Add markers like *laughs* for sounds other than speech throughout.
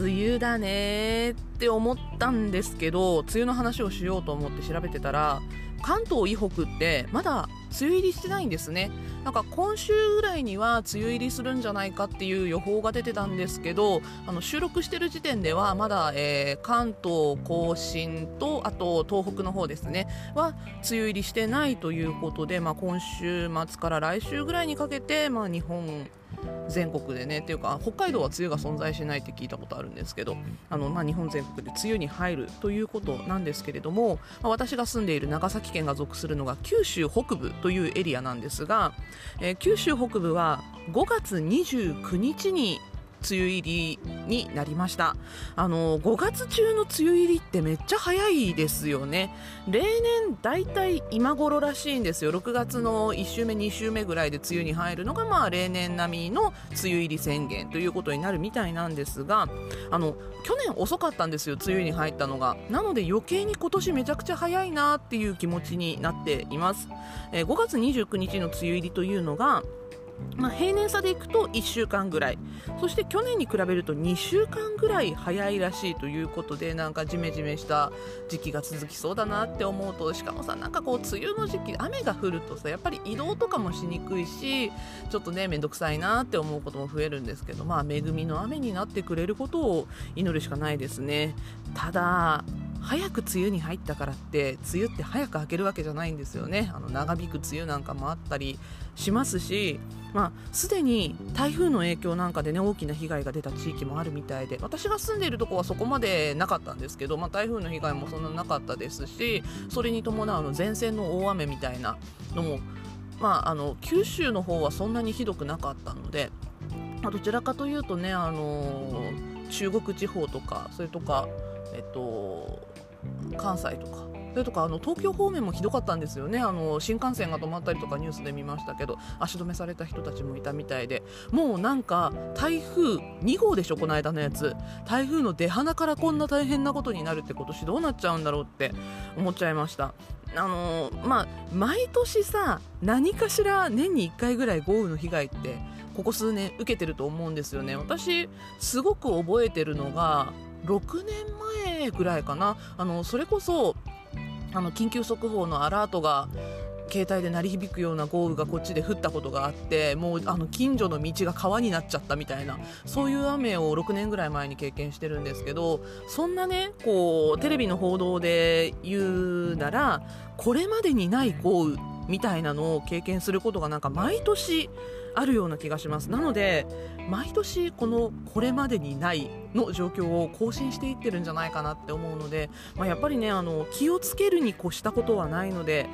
梅雨だねって思ったんですけど梅雨の話をしようと思って調べてたら関東以北ってまだ梅雨入りしてないんですね。なんか今週ぐらいには梅雨入りするんじゃないかっていう予報が出てたんですけどあの収録してる時点ではまだ、えー、関東甲信とあと東北の方ですねは梅雨入りしてないということで、まあ、今週末から来週ぐらいにかけて、まあ、日本全国でねっていうか北海道は梅雨が存在しないって聞いたことあるんですけどあの、まあ、日本全国で梅雨に入るということなんですけれども、まあ、私が住んでいる長崎県が属するのが九州北部というエリアなんですが、えー、九州北部は5月29日に梅雨入りになりました。あの5月中の梅雨入りってめっちゃ早いですよね。例年だいたい今頃らしいんですよ。6月の1週目2週目ぐらいで梅雨に入るのがまあ例年並みの梅雨入り宣言ということになるみたいなんですがあの去年遅かったんですよ梅雨に入ったのが。なので余計に今年めちゃくちゃ早いなっていう気持ちになっています、えー、5月29日の梅雨入りというのがまあ、平年差でいくと1週間ぐらい。そして去年に比べると2週間ぐらい早いらしいということでなんかジメジメした時期が続きそうだなって思うとしかもさなんかこう梅雨の時期雨が降るとさやっぱり移動とかもしにくいしちょっとね面倒くさいなって思うことも増えるんですけどまあ恵みの雨になってくれることを祈るしかないですね。ただ早く梅雨に入ったからって梅雨って早く明けるわけじゃないんですよね。あの長引く梅雨なんかもあったりしますし、まあ、すでに台風の影響なんかでね大きな被害が出た地域もあるみたいで私が住んでいるとこはそこまでなかったんですけど、まあ、台風の被害もそんななかったですしそれに伴うの前線の大雨みたいなのも、まあ、あの九州の方はそんなにひどくなかったので、まあ、どちらかというとね、あの中国地方とかそれとか、えっと、関西とか。それとかあの東京方面もひどかったんですよね。あの新幹線が止まったりとかニュースで見ましたけど足止めされた人たちもいたみたいで。もうなんか台風2号でしょこの間のやつ。台風の出鼻からこんな大変なことになるって今年どうなっちゃうんだろうって思っちゃいました。あのまあ、毎年さ何かしら年に1回ぐらい豪雨の被害ってここ数年受けてると思うんですよね。私すごく覚えてるのが6年前ぐらいかな。あのそれこそあの緊急速報のアラートが携帯で鳴り響くような豪雨がこっちで降ったことがあってもうあの近所の道が川になっちゃったみたいなそういう雨を6年ぐらい前に経験してるんですけどそんなねこうテレビの報道で言うならこれまでにない豪雨みたいなのを経験することがなんか毎年あるような気がします。なので毎年このこれまでにないの状況を更新していってるんじゃないかなって思うので、まあ、やっぱりねあの気をつけるに越したことはないので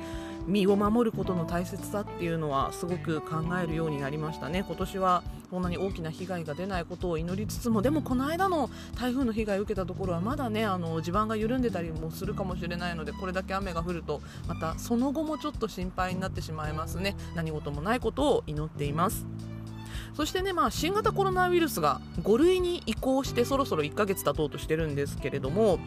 身を守ることの大切さっていうのはすごく考えるようになりましたね。今年はそんなに大きな被害が出ないことを祈りつつもでもこの間の台風の被害を受けたところはまだねあの地盤が緩んでたりもするかもしれないのでこれだけ雨が降るとまたその後もちょっと心配になってしまいますね。何事もないことを祈っています。そしてね、まあ、新型コロナウイルスが5類に移行してそろそろ1ヶ月経とうとしてるんですけれども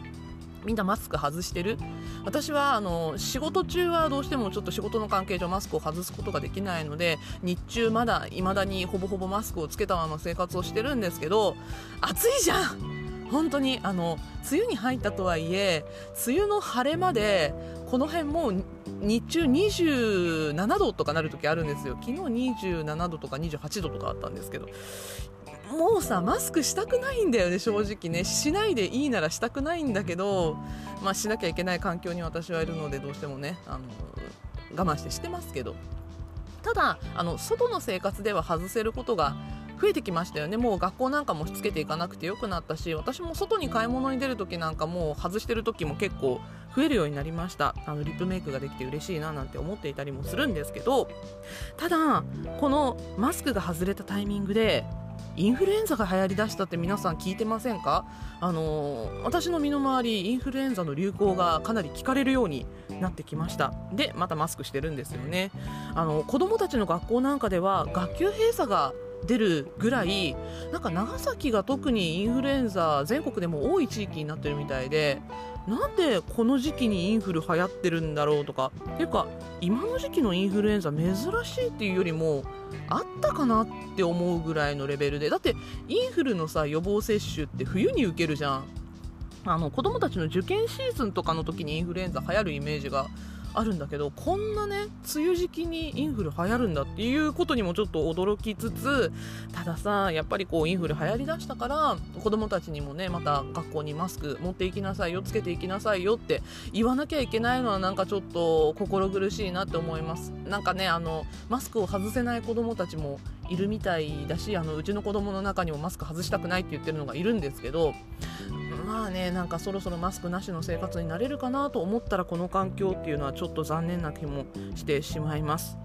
みんなマスク外してる？私はあの仕事中はどうしてもちょっと仕事の関係上マスクを外すことができないので日中まだ未だにほぼほぼマスクをつけたまま生活をしてるんですけど暑いじゃん！本当にあの梅雨に入ったとはいえ梅雨の晴れまでこの辺も日中27度とかなる時あるんですよ。昨日27度とか28度とかあったんですけど。もうさマスクしたくないんだよね正直ね。しないでいいならしたくないんだけど、まあ、しなきゃいけない環境に私はいるのでどうしてもねあの我慢してしてますけど。ただあの外の生活では外せることが増えてきましたよね。もう学校なんかもしつけていかなくてよくなったし私も外に買い物に出る時なんかもう外してる時も結構増えるようになりました。あのリップメイクができて嬉しいななんて思っていたりもするんですけどただこのマスクが外れたタイミングでインフルエンザが流行りだしたって皆さん聞いてませんか？あの私の身の回りインフルエンザの流行がかなり聞かれるようになってきました。でまたマスクしてるんですよね。あの子供たちの学校なんかでは学級閉鎖が出るぐらいなんか長崎が特にインフルエンザ全国でも多い地域になってるみたいでなんでこの時期にインフル流行ってるんだろうとかっていうか今の時期のインフルエンザ珍しいっていうよりもあったかなって思うぐらいのレベルでだってインフルのさ予防接種って冬に受けるじゃん。あの子供たちの受験シーズンとかの時にインフルエンザ流行るイメージがあるんだけどこんなね梅雨時期にインフル流行るんだっていうことにもちょっと驚きつつたださやっぱりこうインフル流行りだしたから子供たちにもねまた学校にマスク持っていきなさいよつけていきなさいよって言わなきゃいけないのはなんかちょっと心苦しいなって思います。なんかねあのマスクを外せない子供たちもいるみたいだしあのうちの子供の中にもマスク外したくないって言ってるのがいるんですけどまあねなんかそろそろマスクなしの生活になれるかなと思ったらこの環境っていうのはちょっと残念な気もしてしまいます。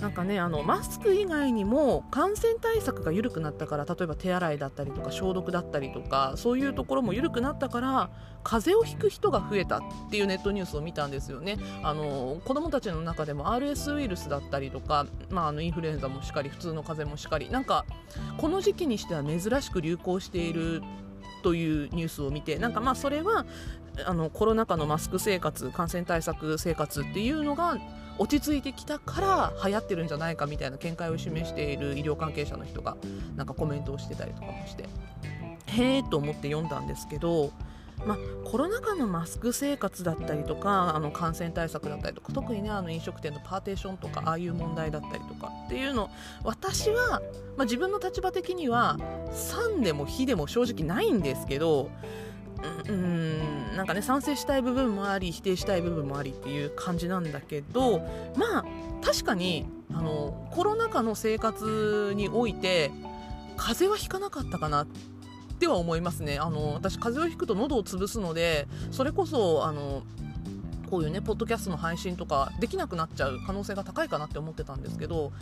なんかねあのマスク以外にも感染対策が緩くなったから例えば手洗いだったりとか消毒だったりとかそういうところも緩くなったから風邪をひく人が増えたっていうネットニュースを見たんですよね。あの子どもたちの中でも RS ウイルスだったりとか、まあ、あのインフルエンザもしっかり普通の風邪もしっかりなんかこの時期にしては珍しく流行しているというニュースを見てなんかまあそれはあのコロナ禍のマスク生活感染対策生活っていうのが落ち着いてきたから流行ってるんじゃないかみたいな見解を示している医療関係者の人がなんかコメントをしてたりとかもしてへえと思って読んだんですけどまあ、コロナ禍のマスク生活だったりとかあの感染対策だったりとか特にねあの飲食店のパーテーションとかああいう問題だったりとかっていうの私は、まあ、自分の立場的には賛でも非でも正直ないんですけどうんなんかね賛成したい部分もあり否定したい部分もありっていう感じなんだけどまあ確かにあのコロナ禍の生活において風邪はひかなかったかなっては思いますね。あの私風邪をひくと喉を潰すのでそれこそあのこういうねポッドキャストの配信とかできなくなっちゃう可能性が高いかなって思ってたんですけど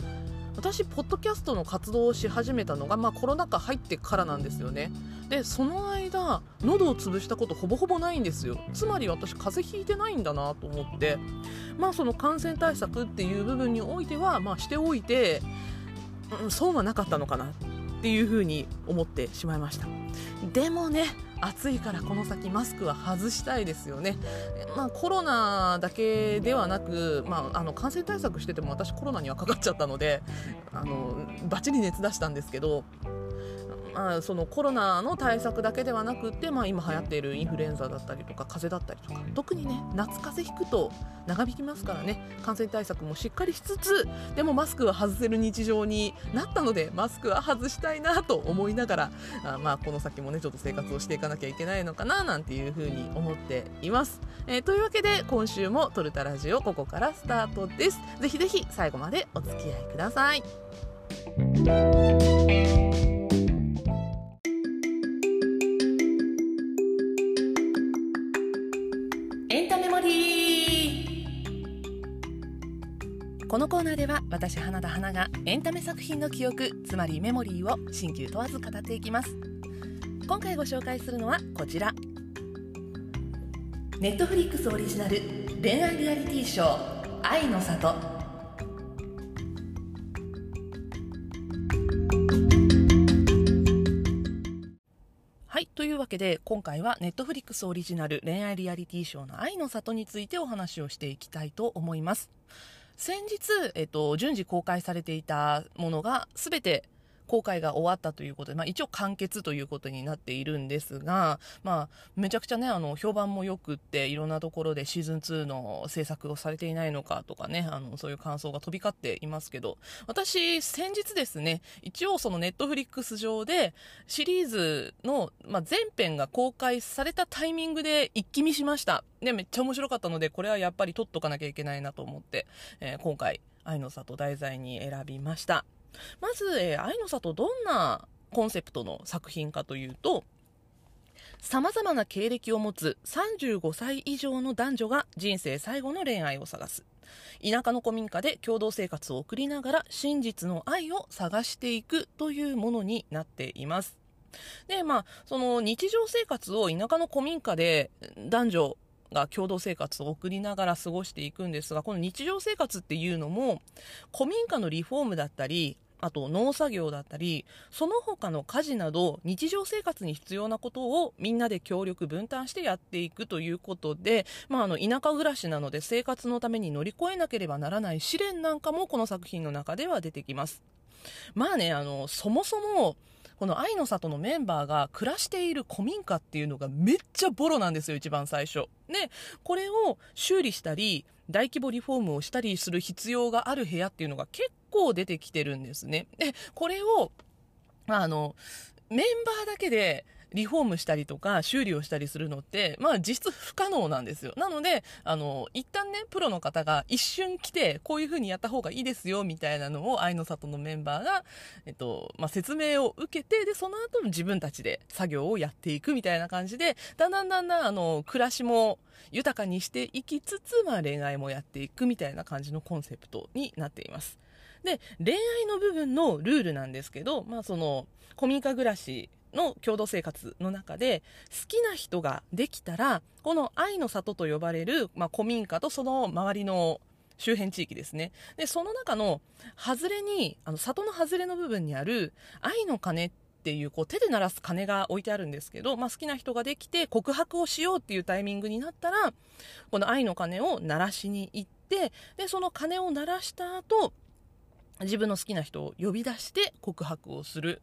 私ポッドキャストの活動をし始めたのが、まあ、コロナ禍入ってからなんですよね。でその間喉を潰したことほぼほぼないんですよ。つまり私風邪ひいてないんだなと思って。まあその感染対策っていう部分においては、まあ、しておいて、うん、損はなかったのかな。っていうふうに思ってしまいました。でもね暑いからこの先マスクは外したいですよね、まあ、コロナだけではなく、まあ、あの感染対策してても私コロナにはかかっちゃったのであのバッチリ熱出したんですけどあ、そのコロナの対策だけではなくて、まあ、今流行っているインフルエンザだったりとか風邪だったりとか特にね夏風邪ひくと長引きますからね。感染対策もしっかりしつつでもマスクは外せる日常になったのでマスクは外したいなと思いながらあまあこの先もねちょっと生活をしていかなきゃいけないのかななんていうふうに思っています、えー、というわけで今週もトルタラジオここからスタートです。ぜひぜひ最後までお付き合いください。このコーナーでは私花田花がエンタメ作品の記憶つまりメモリーを新旧問わず語っていきます。今回ご紹介するのはこちら。ネットフリックスオリジナル恋愛リアリティショー「愛の里」はいというわけで今回はネットフリックスオリジナル恋愛リアリティショーの「愛の里」についてお話をしていきたいと思います。先日、えっと、順次公開されていたものが全て公開が終わったということで、まあ、一応完結ということになっているんですが、まあ、めちゃくちゃね、あの、評判も良くって、いろんなところでシーズン2の制作をされていないのかとかね、あの、そういう感想が飛び交っていますけど、私、先日ですね、一応そのネットフリックス上で、シリーズの、ま、前編が公開されたタイミングで一気見しました。で、めっちゃ面白かったので、これはやっぱり撮っとかなきゃいけないなと思って、えー、今回、愛の里題材に選びました。まず、えー、愛の里どんなコンセプトの作品かというと、様々な経歴を持つ35歳以上の男女が人生最後の恋愛を探す。田舎の古民家で共同生活を送りながら真実の愛を探していくというものになっていますでまあその日常生活を田舎の古民家で男女が共同生活を送りながら過ごしていくんですがこの日常生活っていうのも古民家のリフォームだったりあと農作業だったりその他の家事など日常生活に必要なことをみんなで協力分担してやっていくということで、まあ、あの田舎暮らしなので生活のために乗り越えなければならない試練なんかもこの作品の中では出てきます。まあねあのそもそもこの愛の里のメンバーが暮らしている古民家っていうのがめっちゃボロなんですよ、一番最初。で、これを修理したり、大規模リフォームをしたりする必要がある部屋っていうのが結構出てきてるんですね。で、これを、あの、メンバーだけでリフォームしたりとか修理をしたりするのって、まあ実質不可能なんですよ。なので、あの、一旦ね、プロの方が一瞬来て、こういう風にやった方がいいですよ、みたいなのを愛の里のメンバーが、えっと、まあ説明を受けて、で、その後も自分たちで作業をやっていくみたいな感じで、だんだんだんだん、あの、暮らしも豊かにしていきつつ、まあ恋愛もやっていくみたいな感じのコンセプトになっています。で、恋愛の部分のルールなんですけど、まあその、古民家暮らしの共同生活の中で好きな人ができたらこの愛の里と呼ばれる、まあ、古民家とその周りの周辺地域ですね。でその中の外れにあの里の外れの部分にある愛の鐘っていうこう手で鳴らす鐘が置いてあるんですけど、まあ、好きな人ができて告白をしようっていうタイミングになったらこの愛の鐘を鳴らしに行ってでその鐘を鳴らした後自分の好きな人を呼び出して告白をする。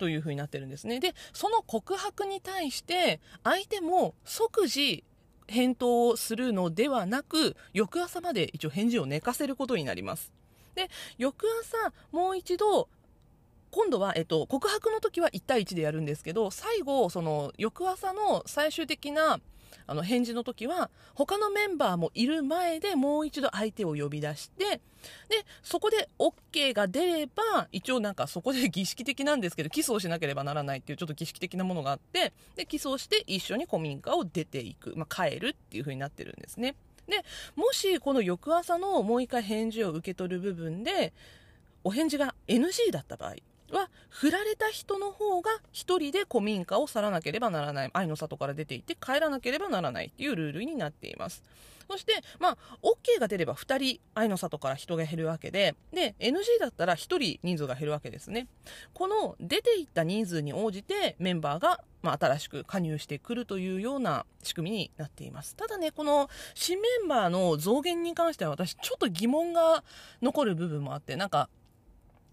というふうになってるんですね。で、その告白に対して相手も即時返答をするのではなく、翌朝まで一応返事を寝かせることになります。で、翌朝もう一度今度は、えっと、告白の時は1対1でやるんですけど、最後、その、翌朝の最終的な、あの、返事の時は、他のメンバーもいる前でもう一度相手を呼び出して、で、そこで OK が出れば、一応なんかそこで儀式的なんですけど、キスをしなければならないっていうちょっと儀式的なものがあって、で、キスをして一緒に古民家を出ていく、まあ、帰るっていう風になってるんですね。で、もしこの翌朝のもう一回返事を受け取る部分で、お返事が NG だった場合、は振られた人の方が1人で古民家を去らなければならない。愛の里から出ていって帰らなければならないっていうルールになっています。そして、まあ、OK が出れば2人愛の里から人が減るわけでで NG だったら1人人数が減るわけですね。この出ていった人数に応じてメンバーがまあ、新しく加入してくるというような仕組みになっています。ただね、この新メンバーの増減に関しては私ちょっと疑問が残る部分もあって、なんか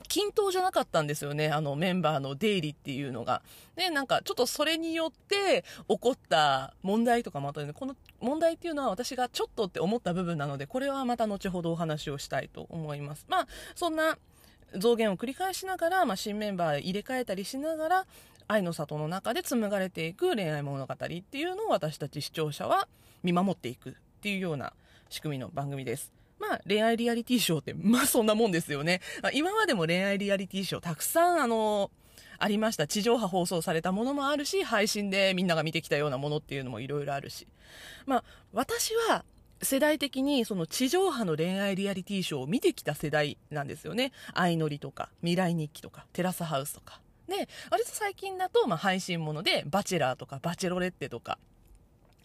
均等じゃなかったんですよね、あのメンバーの出入りっていうのが。で、なんかちょっとそれによって起こった問題とかもあったので、この問題っていうのは私がちょっとって思った部分なので、これはまた後ほどお話をしたいと思います。まあ、そんな増減を繰り返しながら、まあ、新メンバー入れ替えたりしながら、愛の里の中で紡がれていく恋愛物語っていうのを私たち視聴者は見守っていくっていうような仕組みの番組です。まあ、恋愛リアリティショーって、まあそんなもんですよね。ま、今までも恋愛リアリティショーたくさん、あの、ありました。地上波放送されたものもあるし、配信でみんなが見てきたようなものっていうのもいろいろあるし。まあ、私は、世代的にその地上波の恋愛リアリティショーを見てきた世代なんですよね。相乗りとか、未来日記とか、テラスハウスとか。で、割と最近だと、まあ、配信もので、バチェラーとか、バチェロレッテとか、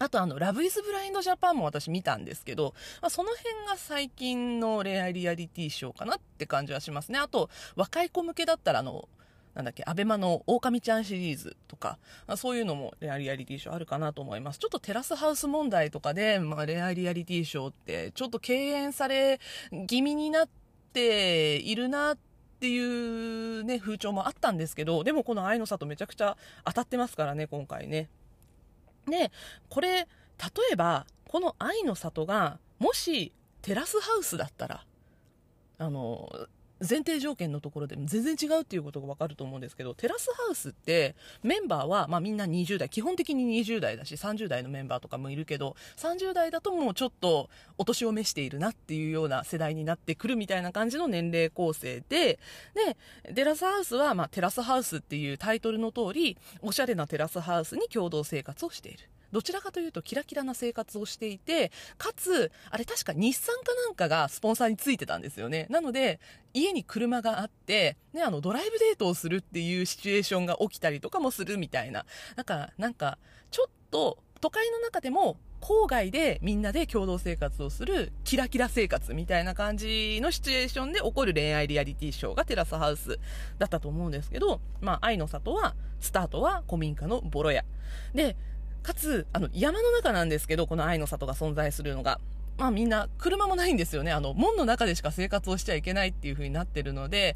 あとあの、ラブイズブラインドジャパンも私見たんですけど、まあ、その辺が最近の恋愛リアリティショーかなって感じはしますね。あと、若い子向けだったらあの、なんだっけ、アベマの狼ちゃんシリーズとか、そういうのも恋愛リアリティショーあるかなと思います。ちょっとテラスハウス問題とかで、まあ、恋愛リアリティショーってちょっと敬遠され気味になっているなっていうね、風潮もあったんですけど、でもこの愛の里めちゃくちゃ当たってますからね、今回ね。で、これ、例えば、この愛の里が、もし、テラスハウスだったら、あの、前提条件のところでも全然違うっていうことがわかると思うんですけど、テラスハウスってメンバーは、まあみんな20代、基本的に20代だし、30代のメンバーとかもいるけど、30代だともうちょっとお年を召しているなっていうような世代になってくるみたいな感じの年齢構成で、で、テラスハウスは、まあテラスハウスっていうタイトルの通り、おしゃれなテラスハウスに共同生活をしている。どちらかというとキラキラな生活をしていて、かつ、あれ確か日産かなんかがスポンサーについてたんですよね。なので、家に車があって、ね、あの、ドライブデートをするっていうシチュエーションが起きたりとかもするみたいな。なんか、なんか、ちょっと、都会の中でも郊外でみんなで共同生活をするキラキラ生活みたいな感じのシチュエーションで起こる恋愛リアリティショーがテラスハウスだったと思うんですけど、まあ、愛の里は、スタートは古民家のボロ屋。で、かつ、あの、山の中なんですけど、この愛の里が存在するのが。まあみんな車もないんですよね。あの、門の中でしか生活をしちゃいけないっていう風になってるので、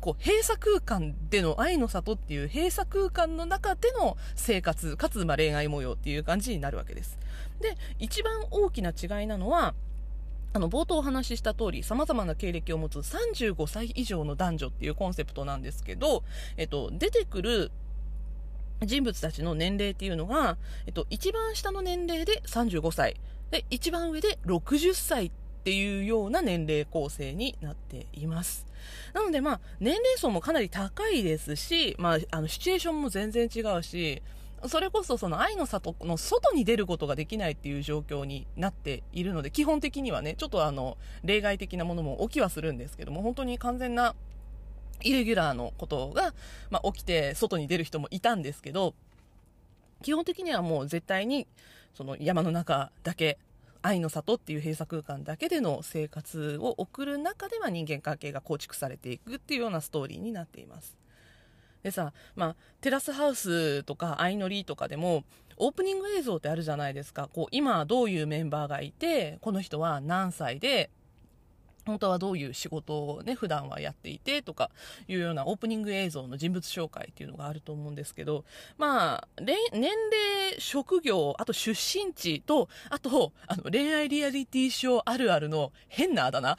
こう、閉鎖空間での愛の里っていう閉鎖空間の中での生活、かつまあ恋愛模様っていう感じになるわけです。で、一番大きな違いなのは、あの、冒頭お話しした通り、様々な経歴を持つ35歳以上の男女っていうコンセプトなんですけど、えっと、出てくる人物たちの年齢っていうのが、えっと、一番下の年齢で35歳、で、一番上で60歳っていうような年齢構成になっています。なのでまあ、年齢層もかなり高いですし、まあ、あの、シチュエーションも全然違うし、それこそその愛の里の外に出ることができないっていう状況になっているので、基本的にはね、ちょっとあの、例外的なものも起きはするんですけども、本当に完全なイレギュラーのことが、まあ、起きて外に出る人もいたんですけど、基本的にはもう絶対に、その山の中だけ愛の里っていう閉鎖空間だけでの生活を送る中では人間関係が構築されていくっていうようなストーリーになっています。でさ、まあ、テラスハウスとか相乗りとかでも、オープニング映像ってあるじゃないですか。こう、今どういうメンバーがいて、この人は何歳で、本当はどういう仕事をね、普段はやっていてとかいうようなオープニング映像の人物紹介っていうのがあると思うんですけど、まあ、年齢、職業、あと出身地と、あと、あの、恋愛リアリティショーあるあるの変なあだ名。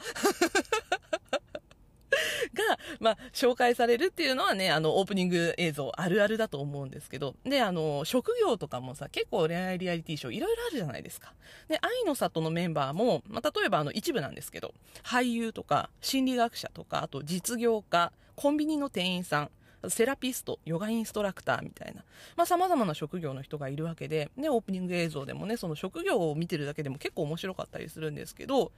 *laughs* が、まあ、紹介されるっていうのはね、あの、オープニング映像あるあるだと思うんですけど、で、あの、職業とかもさ、結構恋愛リアリティショーいろいろあるじゃないですか。で、愛の里のメンバーも、まあ、例えばあの、一部なんですけど、俳優とか、心理学者とか、あと実業家、コンビニの店員さん、セラピスト、ヨガインストラクターみたいな、まあ、様々な職業の人がいるわけで、ね、オープニング映像でもね、その職業を見てるだけでも結構面白かったりするんですけど、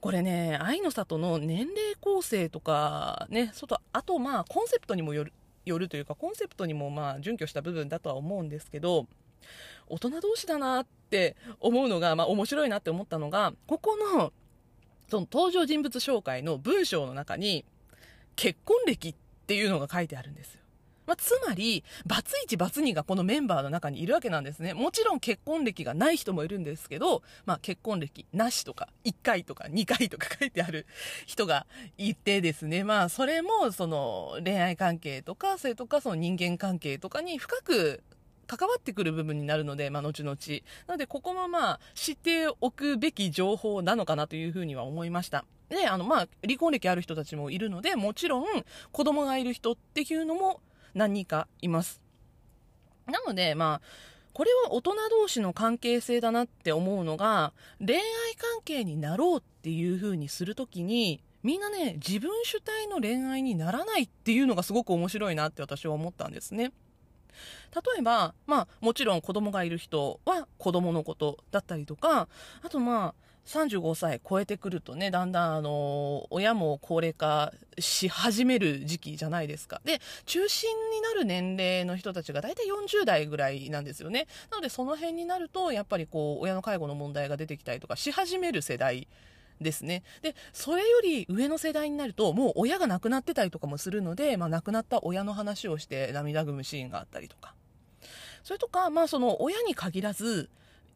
これね、愛の里の年齢構成とか、ね、外、あとまあ、コンセプトにもよる、よるというか、コンセプトにもまあ、準拠した部分だとは思うんですけど、大人同士だなって思うのが、まあ、面白いなって思ったのが、ここの、その登場人物紹介の文章の中に、結婚歴っていうのが書いてあるんです。まあ、つまり、バツ1、バツ2がこのメンバーの中にいるわけなんですね。もちろん結婚歴がない人もいるんですけど、まあ、結婚歴なしとか、1回とか2回とか書いてある人がいてですね、まあ、それも、その、恋愛関係とか、それとか、その人間関係とかに深く関わってくる部分になるので、まあ、後々。なので、ここもまあ、知っておくべき情報なのかなというふうには思いました。で、あの、まあ、離婚歴ある人たちもいるので、もちろん、子供がいる人っていうのも何人かいます。なので、まあ、これは大人同士の関係性だなって思うのが、恋愛関係になろうっていう風にするときに、みんなね、自分主体の恋愛にならないっていうのがすごく面白いなって私は思ったんですね。例えば、まあ、もちろん子供がいる人は子供のことだったりとか、あとまあ、35歳超えてくるとね、だんだんあの、親も高齢化し始める時期じゃないですか。で、中心になる年齢の人たちが大体40代ぐらいなんですよね。なのでその辺になると、やっぱりこう、親の介護の問題が出てきたりとかし始める世代ですね。で、それより上の世代になると、もう親が亡くなってたりとかもするので、まあ亡くなった親の話をして涙ぐむシーンがあったりとか。それとか、まあその親に限らず、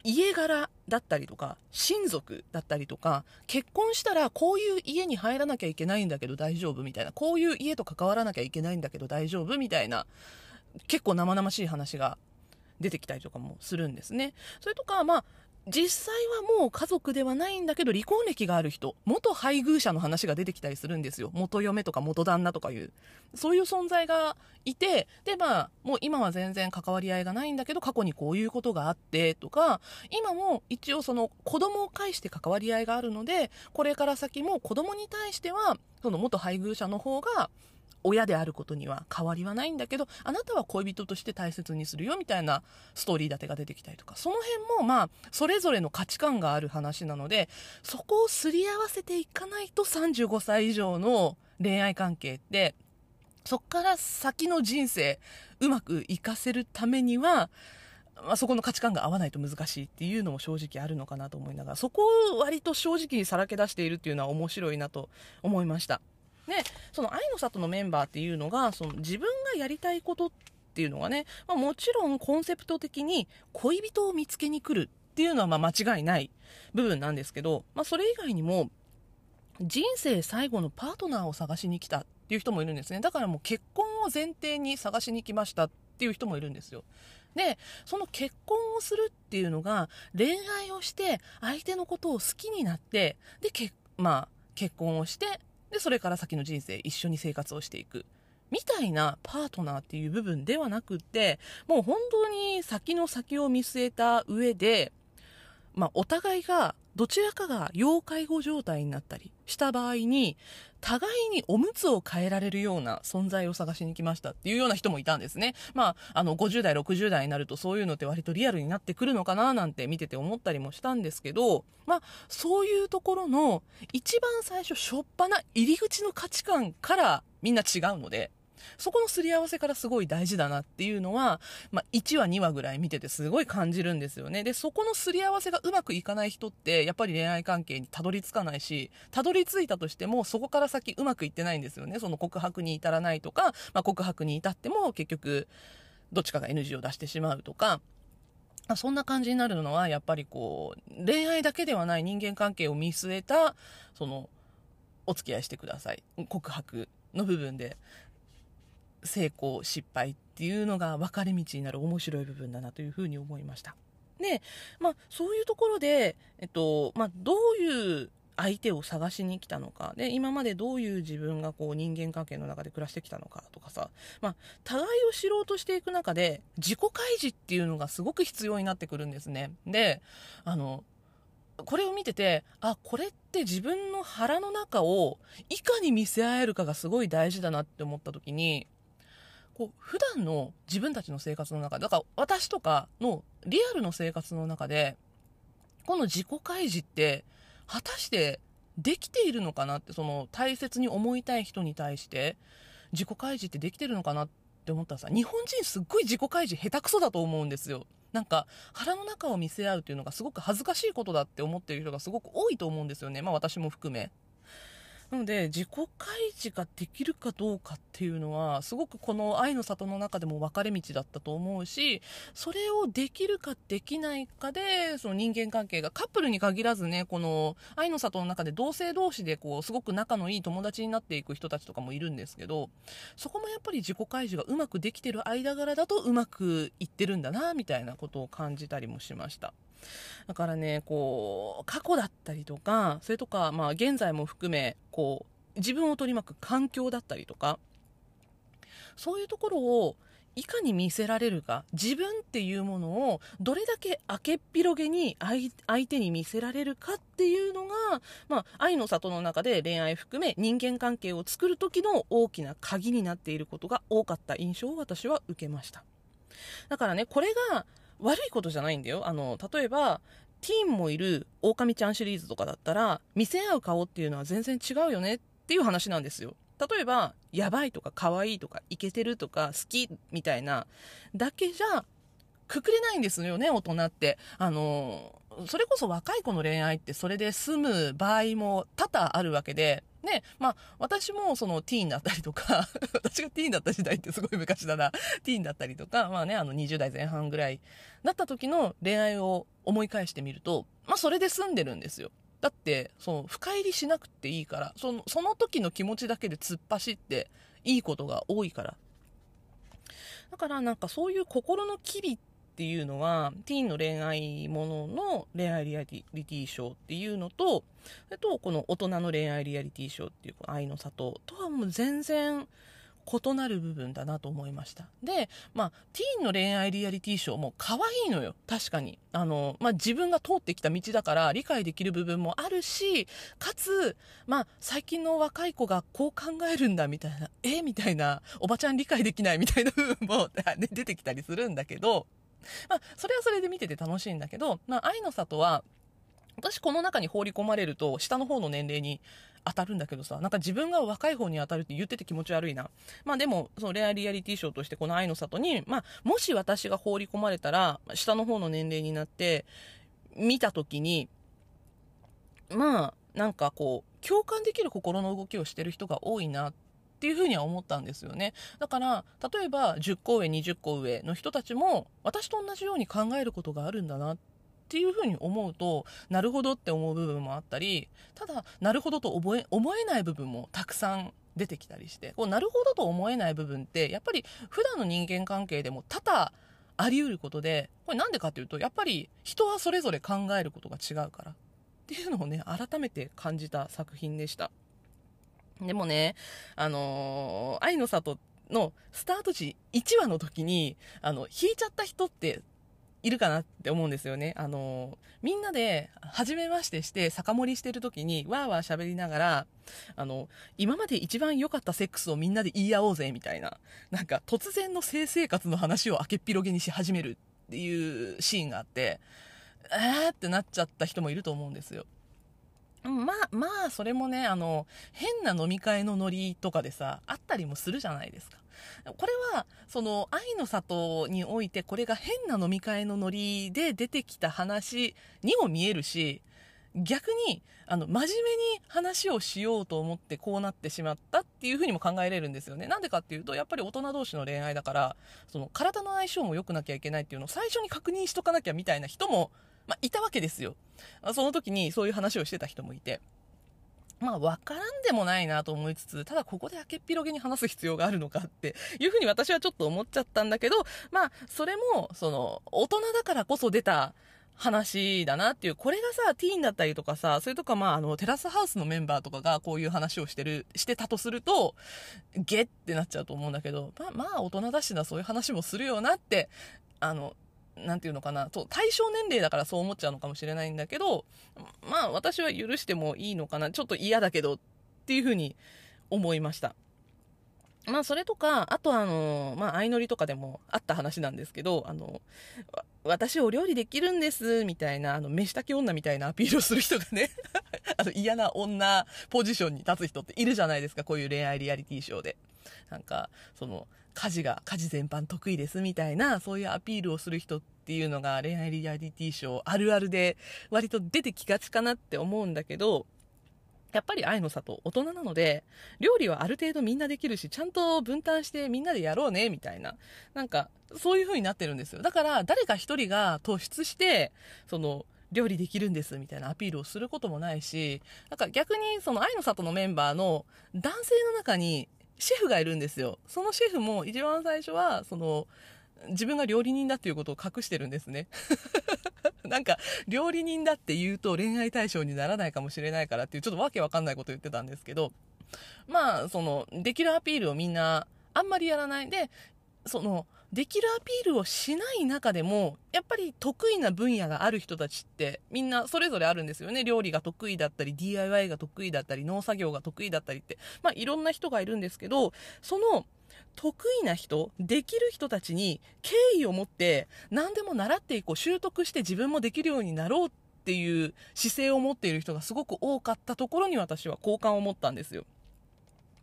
家柄だったりとか、親族だったりとか、結婚したらこういう家に入らなきゃいけないんだけど大丈夫みたいな、こういう家と関わらなきゃいけないんだけど大丈夫みたいな、結構生々しい話が出てきたりとかもするんですね。それとか、まあ、実際はもう家族ではないんだけど離婚歴がある人、元配偶者の話が出てきたりするんですよ。元嫁とか元旦那とかいう。そういう存在がいて、で、まあ、もう今は全然関わり合いがないんだけど、過去にこういうことがあってとか、今も一応その子供を介して関わり合いがあるので、これから先も子供に対しては、その元配偶者の方が、親であることには変わりはないんだけどあなたは恋人として大切にするよみたいなストーリー立てが出てきたりとか。その辺もまあそれぞれの価値観がある話なのでそこをすり合わせていかないと35歳以上の恋愛関係ってそっから先の人生うまくいかせるためにはまあ、そこの価値観が合わないと難しいっていうのも正直あるのかなと思いながらそこを割と正直にさらけ出しているっていうのは面白いなと思いました。でその愛の里のメンバーっていうのがその自分がやりたいことっていうのがね、まあ、もちろんコンセプト的に恋人を見つけに来るっていうのはま間違いない部分なんですけど、まあ、それ以外にも人生最後のパートナーを探しに来たっていう人もいるんですね。だからもう結婚を前提に探しに来ましたっていう人もいるんですよ。でその結婚をするっていうのが恋愛をして相手のことを好きになってでけ、まあ、結婚をしてでそれから先の人生一緒に生活をしていく。みたいなパートナーっていう部分ではなくってもう本当に先の先を見据えた上で、まあ、お互いがどちらかが要介護状態になったりした場合に互いにおむつを変えられるような存在を探しに来ましたっていうような人もいたんですね。まあ、あの、50代、60代になるとそういうのって割とリアルになってくるのかななんて見てて思ったりもしたんですけど、まあ、そういうところの一番最初、しょっぱな入り口の価値観からみんな違うので、そこのすり合わせからすごい大事だなっていうのは、まあ、1話2話ぐらい見ててすごい感じるんですよね。でそこのすり合わせがうまくいかない人ってやっぱり恋愛関係にたどり着かないしたどり着いたとしてもそこから先うまくいってないんですよね。その告白に至らないとか、まあ、告白に至っても結局どっちかが NG を出してしまうとか。そんな感じになるのはやっぱりこう恋愛だけではない人間関係を見据えたそのお付き合いしてください。告白の部分で。成功失敗っていうのが分かれ道になる面白い部分だなというふうに思いました。で、まあ、そういうところで、えっとまあ、どういう相手を探しに来たのかで今までどういう自分がこう人間関係の中で暮らしてきたのかとかさ、まあ、互いを知ろうとしていく中で自己開示っていうのがすごく必要になってくるんですね。であのこれを見ててあこれって自分の腹の中をいかに見せ合えるかがすごい大事だなって思った時にこう普段の自分たちの生活の中だから私とかのリアルの生活の中でこの自己開示って果たしてできているのかなってその大切に思いたい人に対して自己開示ってできてるのかなって思ったらさ日本人すっごい自己開示下手くそだと思うんですよ。なんか腹の中を見せ合うっていうのがすごく恥ずかしいことだって思ってる人がすごく多いと思うんですよね。まあ私も含め。なので自己開示ができるかどうかっていうのはすごくこの愛の里の中でも分かれ道だったと思うしそれをできるかできないかでその人間関係がカップルに限らずねこの愛の里の中で同性同士でこうすごく仲のいい友達になっていく人たちとかもいるんですけどそこもやっぱり自己開示がうまくできてる間柄だとうまくいってるんだなみたいなことを感じたりもしました。だからね、こう、過去だったりとか、それとか、まあ、現在も含め、こう、自分を取り巻く環境だったりとか、そういうところを、いかに見せられるか自分っていうものをどれだけ明けっ広げに相手に見せられるかっていうのが、まあ、愛の里の中で恋愛含め人間関係を作る時の大きな鍵になっていることが多かった印象を私は受けました。だからねこれが悪いことじゃないんだよ。あの、例えば、ティーンもいる狼ちゃんシリーズとかだったら、見せ合う顔っていうのは全然違うよねっていう話なんですよ。例えば、やばいとか可愛いとかイケてるとか好きみたいなだけじゃくくれないんですよね、大人って。あの、それこそ若い子の恋愛ってそれで済む場合も多々あるわけで、ね、まあ、私もそのティーンだったりとか *laughs* 私がティーンだった時代ってすごい昔だな、ティーンだったりとか、まあね、あの20代前半ぐらいだった時の恋愛を思い返してみると、まあそれで済んでるんですよ。だって、その深入りしなくていいから、その、その時の気持ちだけで突っ走っていいことが多いから。だからなんかそういう心の機微ってっていうのは、ティーンの恋愛ものの恋愛リアリティショーっていうのと、それとこの大人の恋愛リアリティショーっていう愛の里とはもう全然異なる部分だなと思いました。でまあティーンの恋愛リアリティショーも可愛いのよ。確かに。あの、まあ、自分が通ってきた道だから理解できる部分もあるしかつ、まあ、最近の若い子がこう考えるんだみたいなえ？みたいなおばちゃん理解できないみたいな部分も、*laughs* 出てきたりするんだけどまあ、それはそれで見てて楽しいんだけど、まあ、愛の里は私この中に放り込まれると下の方の年齢に当たるんだけどさなんか自分が若い方に当たるって言ってて気持ち悪いな。まあでもその恋愛リアリティショーとしてこの愛の里に、まあ、もし私が放り込まれたら下の方の年齢になって見た時にまあなんかこう共感できる心の動きをしてる人が多いなっていうふうには思ったんですよね。だから例えば10個上20個上の人たちも私と同じように考えることがあるんだなっていうふうに思うとなるほどって思う部分もあったりただなるほどと思え思えない部分もたくさん出てきたりしてこうなるほどと思えない部分ってやっぱり普段の人間関係でも多々あり得ることでこれなんでかっていうとやっぱり人はそれぞれ考えることが違うから。っていうのをね改めて感じた作品でした。でもねあのー、愛の里のスタート時1話の時にあの引いちゃった人っているかなって思うんですよね。あの、みんなで、初めましてして、酒盛りしてる時に、わーわー喋りながら、あの、今まで一番良かったセックスをみんなで言い合おうぜ、みたいな。なんか、突然の性生活の話を明けっぴろげにし始めるっていうシーンがあって、えーってなっちゃった人もいると思うんですよ。まあ、まあ、それもね、あの、変な飲み会のノリとかでさ、あったりもするじゃないですか。これは、その、愛の里において、これが変な飲み会のノリで出てきた話にも見えるし、逆に、あの、真面目に話をしようと思ってこうなってしまったっていうふうにも考えれるんですよね。なんでかっていうと、やっぱり大人同士の恋愛だから、その、体の相性も良くなきゃいけないっていうのを最初に確認しとかなきゃみたいな人も、まあ、いたわけですよ。その時にそういう話をしてた人もいて。まあ、わからんでもないなと思いつつ、ただここで明けっぴろげに話す必要があるのかっていうふうに私はちょっと思っちゃったんだけど、まあ、それも、その、大人だからこそ出た話だなっていう、これがさ、ティーンだったりとかさ、それとかまあ、あの、テラスハウスのメンバーとかがこういう話をしてる、してたとすると、ゲってなっちゃうと思うんだけど、まあ、まあ、大人だしな、そういう話もするよなって、あの、なんていうのかな、と対象年齢だからそう思っちゃうのかもしれないんだけど、まあ私は許してもいいのかな、ちょっと嫌だけどっていうふうに思いました。まあそれとか、あとあの、まあ相乗りとかでもあった話なんですけど、あの、私お料理できるんです、みたいな、あの、飯炊き女みたいなアピールをする人がね *laughs* あの嫌な女ポジションに立つ人っているじゃないですか、こういう恋愛リアリティショーで。なんか、その、家事が、家事全般得意ですみたいな、そういうアピールをする人っていうのが恋愛リアリティショーあるあるで割と出てきがちかなって思うんだけど、やっぱり愛の里大人なので料理はある程度みんなできるしちゃんと分担してみんなでやろうねみたいな。なんかそういう風になってるんですよ。だから誰か一人が突出してその料理できるんですみたいなアピールをすることもないしなんか逆にその愛の里のメンバーの男性の中にシェフがいるんですよ。そのシェフも一番最初はその自分が料理人だっていうことを隠してるんですね。*laughs* なんか料理人だって言うと恋愛対象にならないかもしれないからっていうちょっとわけわかんないこと言ってたんですけどまあそのできるアピールをみんなあんまりやらないでそのできるアピールをしない中でもやっぱり得意な分野がある人たちってみんなそれぞれあるんですよね料理が得意だったり DIY が得意だったり農作業が得意だったりってまあいろんな人がいるんですけどその得意な人できる人たちに敬意を持って何でも習っていこう習得して自分もできるようになろうっていう姿勢を持っている人がすごく多かったところに私は好感を持ったんですよ。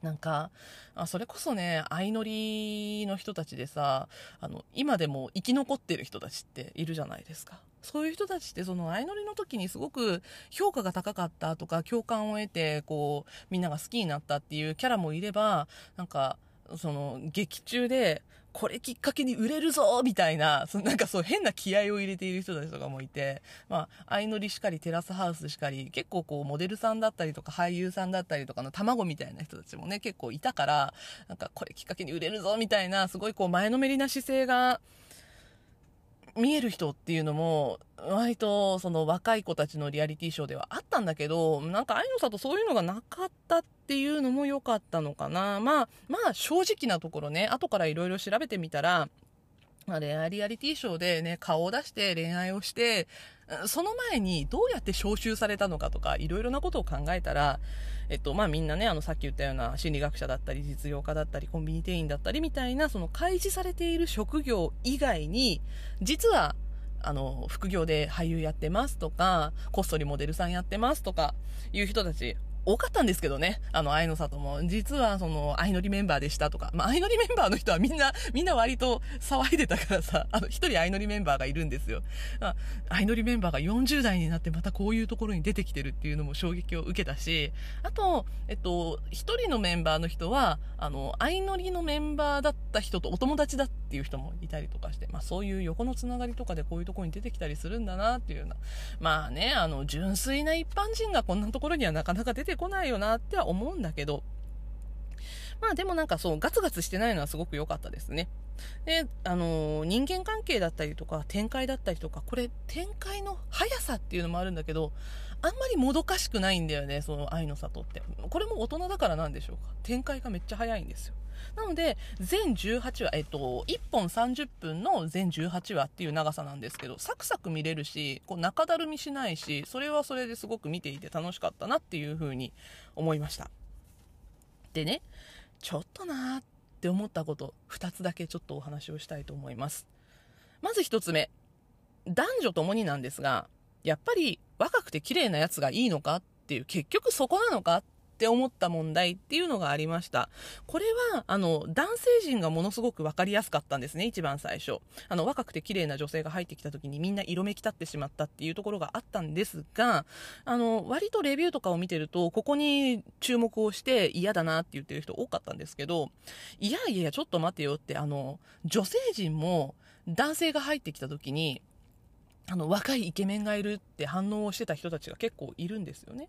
なんかあそれこそね相乗りの人たちでさあの今でも生き残ってる人たちっているじゃないですか。そういう人たちってその相乗りの時にすごく評価が高かったとか共感を得てこうみんなが好きになったっていうキャラもいればなんかその劇中でこれきっかけに売れるぞみたいな、そなんかそう変な気合を入れている人たちとかもいて、まあ、相乗りしかり、テラスハウスしかり、結構こう、モデルさんだったりとか、俳優さんだったりとかの卵みたいな人たちもね、結構いたから、なんかこれきっかけに売れるぞみたいな、すごいこう、前のめりな姿勢が、見える人っていうのも、割とその若い子たちのリアリティショーではあったんだけど、なんか愛の里そういうのがなかったっていうのも良かったのかな。まあ、まあ正直なところね、後からいろいろ調べてみたら、まあ、恋愛リアリティショーでね、顔を出して恋愛をして、その前にどうやって招集されたのかとか、いろいろなことを考えたら、えっと、まあ、みんなね、あの、さっき言ったような心理学者だったり、実業家だったり、コンビニ店員だったりみたいな、その開示されている職業以外に、実は、あの、副業で俳優やってますとか、こっそりモデルさんやってますとか、いう人たち多かったんですけどね。あの、愛の里も。実は、その、愛のりメンバーでしたとか。まあ、愛のりメンバーの人はみんな、みんな割と騒いでたからさ、あの、一人愛のりメンバーがいるんですよ。まあ、愛のりメンバーが40代になってまたこういうところに出てきてるっていうのも衝撃を受けたし、あと、えっと、一人のメンバーの人は、あの、愛のりのメンバーだった人とお友達だっていう人もいたりとかして、まあ、そういう横のつながりとかでこういうところに出てきたりするんだなっていうような。まあね、あの、純粋な一般人がこんなところにはなかなか出てこないよなっては思うんだけど、まあでもなんかそう、ガツガツしてないのはすごく良かったですね。で、あのー、人間関係だったりとか、展開だったりとか、これ、展開の速さっていうのもあるんだけど、あんまりもどかしくないんだよね、その愛の里って。これも大人だからなんでしょうか。展開がめっちゃ速いんですよ。なので、全18話、えっと、1本30分の全18話っていう長さなんですけど、サクサク見れるし、こう中だるみしないし、それはそれですごく見ていて楽しかったなっていうふうに思いました。でね、ちょっとなーって思ったこと、2つだけちょっとお話をしたいと思います。まず1つ目、男女ともになんですが、やっぱり若くて綺麗なやつがいいのかっていう、結局そこなのかって思った問題っていうのがありました。これは、あの、男性陣がものすごく分かりやすかったんですね、一番最初。あの、若くて綺麗な女性が入ってきた時にみんな色めき立ってしまったっていうところがあったんですが、あの、割とレビューとかを見てると、ここに注目をして嫌だなって言ってる人多かったんですけど、いやいや、ちょっと待てよって、あの、女性陣も男性が入ってきた時に、あの、若いイケメンがいるって反応をしてた人たちが結構いるんですよね。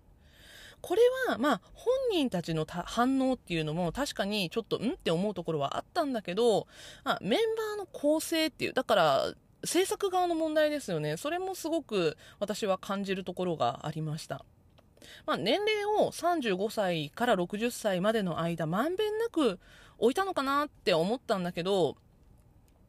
これは、まあ、本人たちの反応っていうのも確かにちょっと、ん？って思うところはあったんだけど、あメンバーの構成っていう、だから、制作側の問題ですよね。それもすごく私は感じるところがありました。まあ、年齢を35歳から60歳までの間、まんべんなく置いたのかなって思ったんだけど、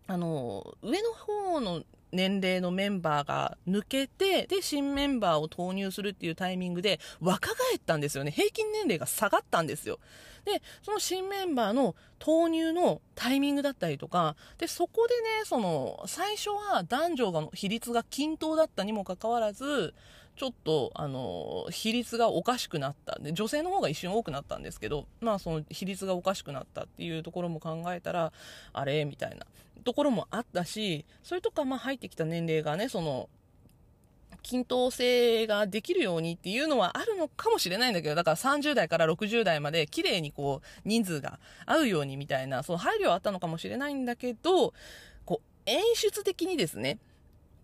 あの、上の方の年齢のメンバーが抜けて、で、新メンバーを投入するっていうタイミングで若返ったんですよね。平均年齢が下がったんですよ。で、その新メンバーの投入のタイミングだったりとか、で、そこでね、その、最初は男女の比率が均等だったにもかかわらず、ちょっと、あの、比率がおかしくなった。で、女性の方が一瞬多くなったんですけど、まあ、その比率がおかしくなったっていうところも考えたら、あれ？みたいな。ところもあったし、それとか、まあ入ってきた年齢がね、その、均等性ができるようにっていうのはあるのかもしれないんだけど、だから30代から60代まで綺麗にこう人数が合うようにみたいな、その配慮はあったのかもしれないんだけど、こう演出的にですね、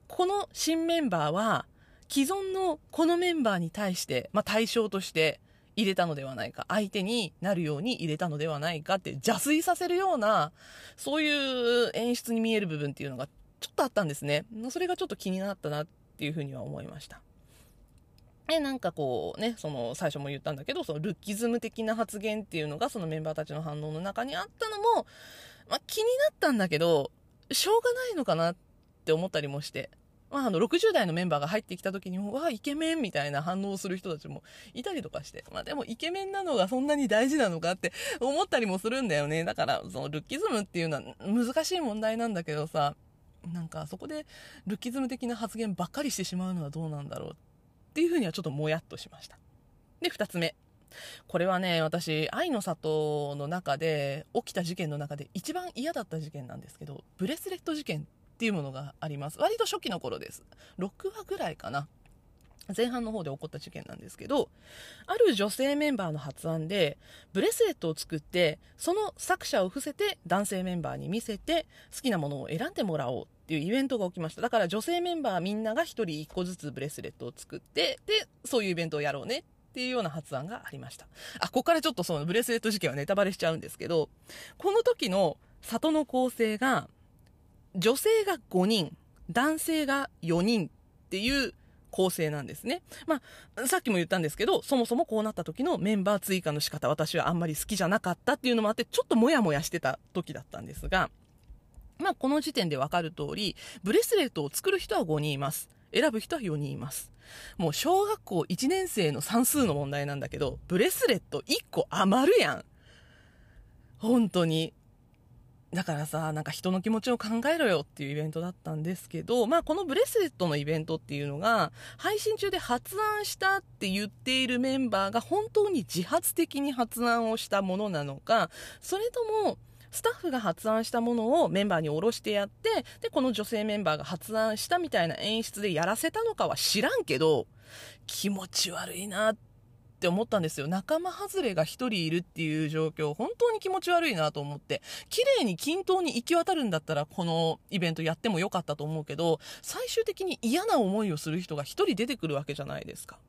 この新メンバーは既存のこのメンバーに対して、まあ対象として入れたのではないか、相手になるように入れたのではないかって邪推させるような、そういう演出に見える部分っていうのがちょっとあったんですね。それがちょっと気になったなっていうふうには思いました。で、なんかこうね、その最初も言ったんだけど、そのルッキズム的な発言っていうのがそのメンバーたちの反応の中にあったのも、まあ、気になったんだけど、しょうがないのかなって思ったりもして。まあ、あの、60代のメンバーが入ってきた時にも、わあ、イケメンみたいな反応をする人たちもいたりとかして。まあ、でも、イケメンなのがそんなに大事なのかって思ったりもするんだよね。だから、その、ルッキズムっていうのは難しい問題なんだけどさ、なんか、そこで、ルッキズム的な発言ばっかりしてしまうのはどうなんだろうっていうふうにはちょっともやっとしました。で、二つ目。これはね、私、愛の里の中で、起きた事件の中で一番嫌だった事件なんですけど、ブレスレット事件っていうものがあります。割と初期の頃です。6話ぐらいかな。前半の方で起こった事件なんですけど、ある女性メンバーの発案で、ブレスレットを作って、その作者を伏せて男性メンバーに見せて、好きなものを選んでもらおうっていうイベントが起きました。だから女性メンバーみんなが1人1個ずつブレスレットを作って、で、そういうイベントをやろうねっていうような発案がありました。あ、ここからちょっとそのブレスレット事件はネタバレしちゃうんですけど、この時の里の構成が、女性が5人、男性が4人っていう構成なんですね。まあ、さっきも言ったんですけど、そもそもこうなった時のメンバー追加の仕方、私はあんまり好きじゃなかったっていうのもあって、ちょっとモヤモヤしてた時だったんですが、まあ、この時点でわかる通り、ブレスレットを作る人は5人います。選ぶ人は4人います。もう小学校1年生の算数の問題なんだけど、ブレスレット1個余るやん。本当に。だからさ、なんか人の気持ちを考えろよっていうイベントだったんですけど、まあこのブレスレットのイベントっていうのが、配信中で発案したって言っているメンバーが本当に自発的に発案をしたものなのか、それとも、スタッフが発案したものをメンバーに下ろしてやって、で、この女性メンバーが発案したみたいな演出でやらせたのかは知らんけど、気持ち悪いなってって思ったんですよ。仲間外れが一人いるっていう状況、本当に気持ち悪いなと思って、綺麗に均等に行き渡るんだったら、このイベントやってもよかったと思うけど、最終的に嫌な思いをする人が一人出てくるわけじゃないですか。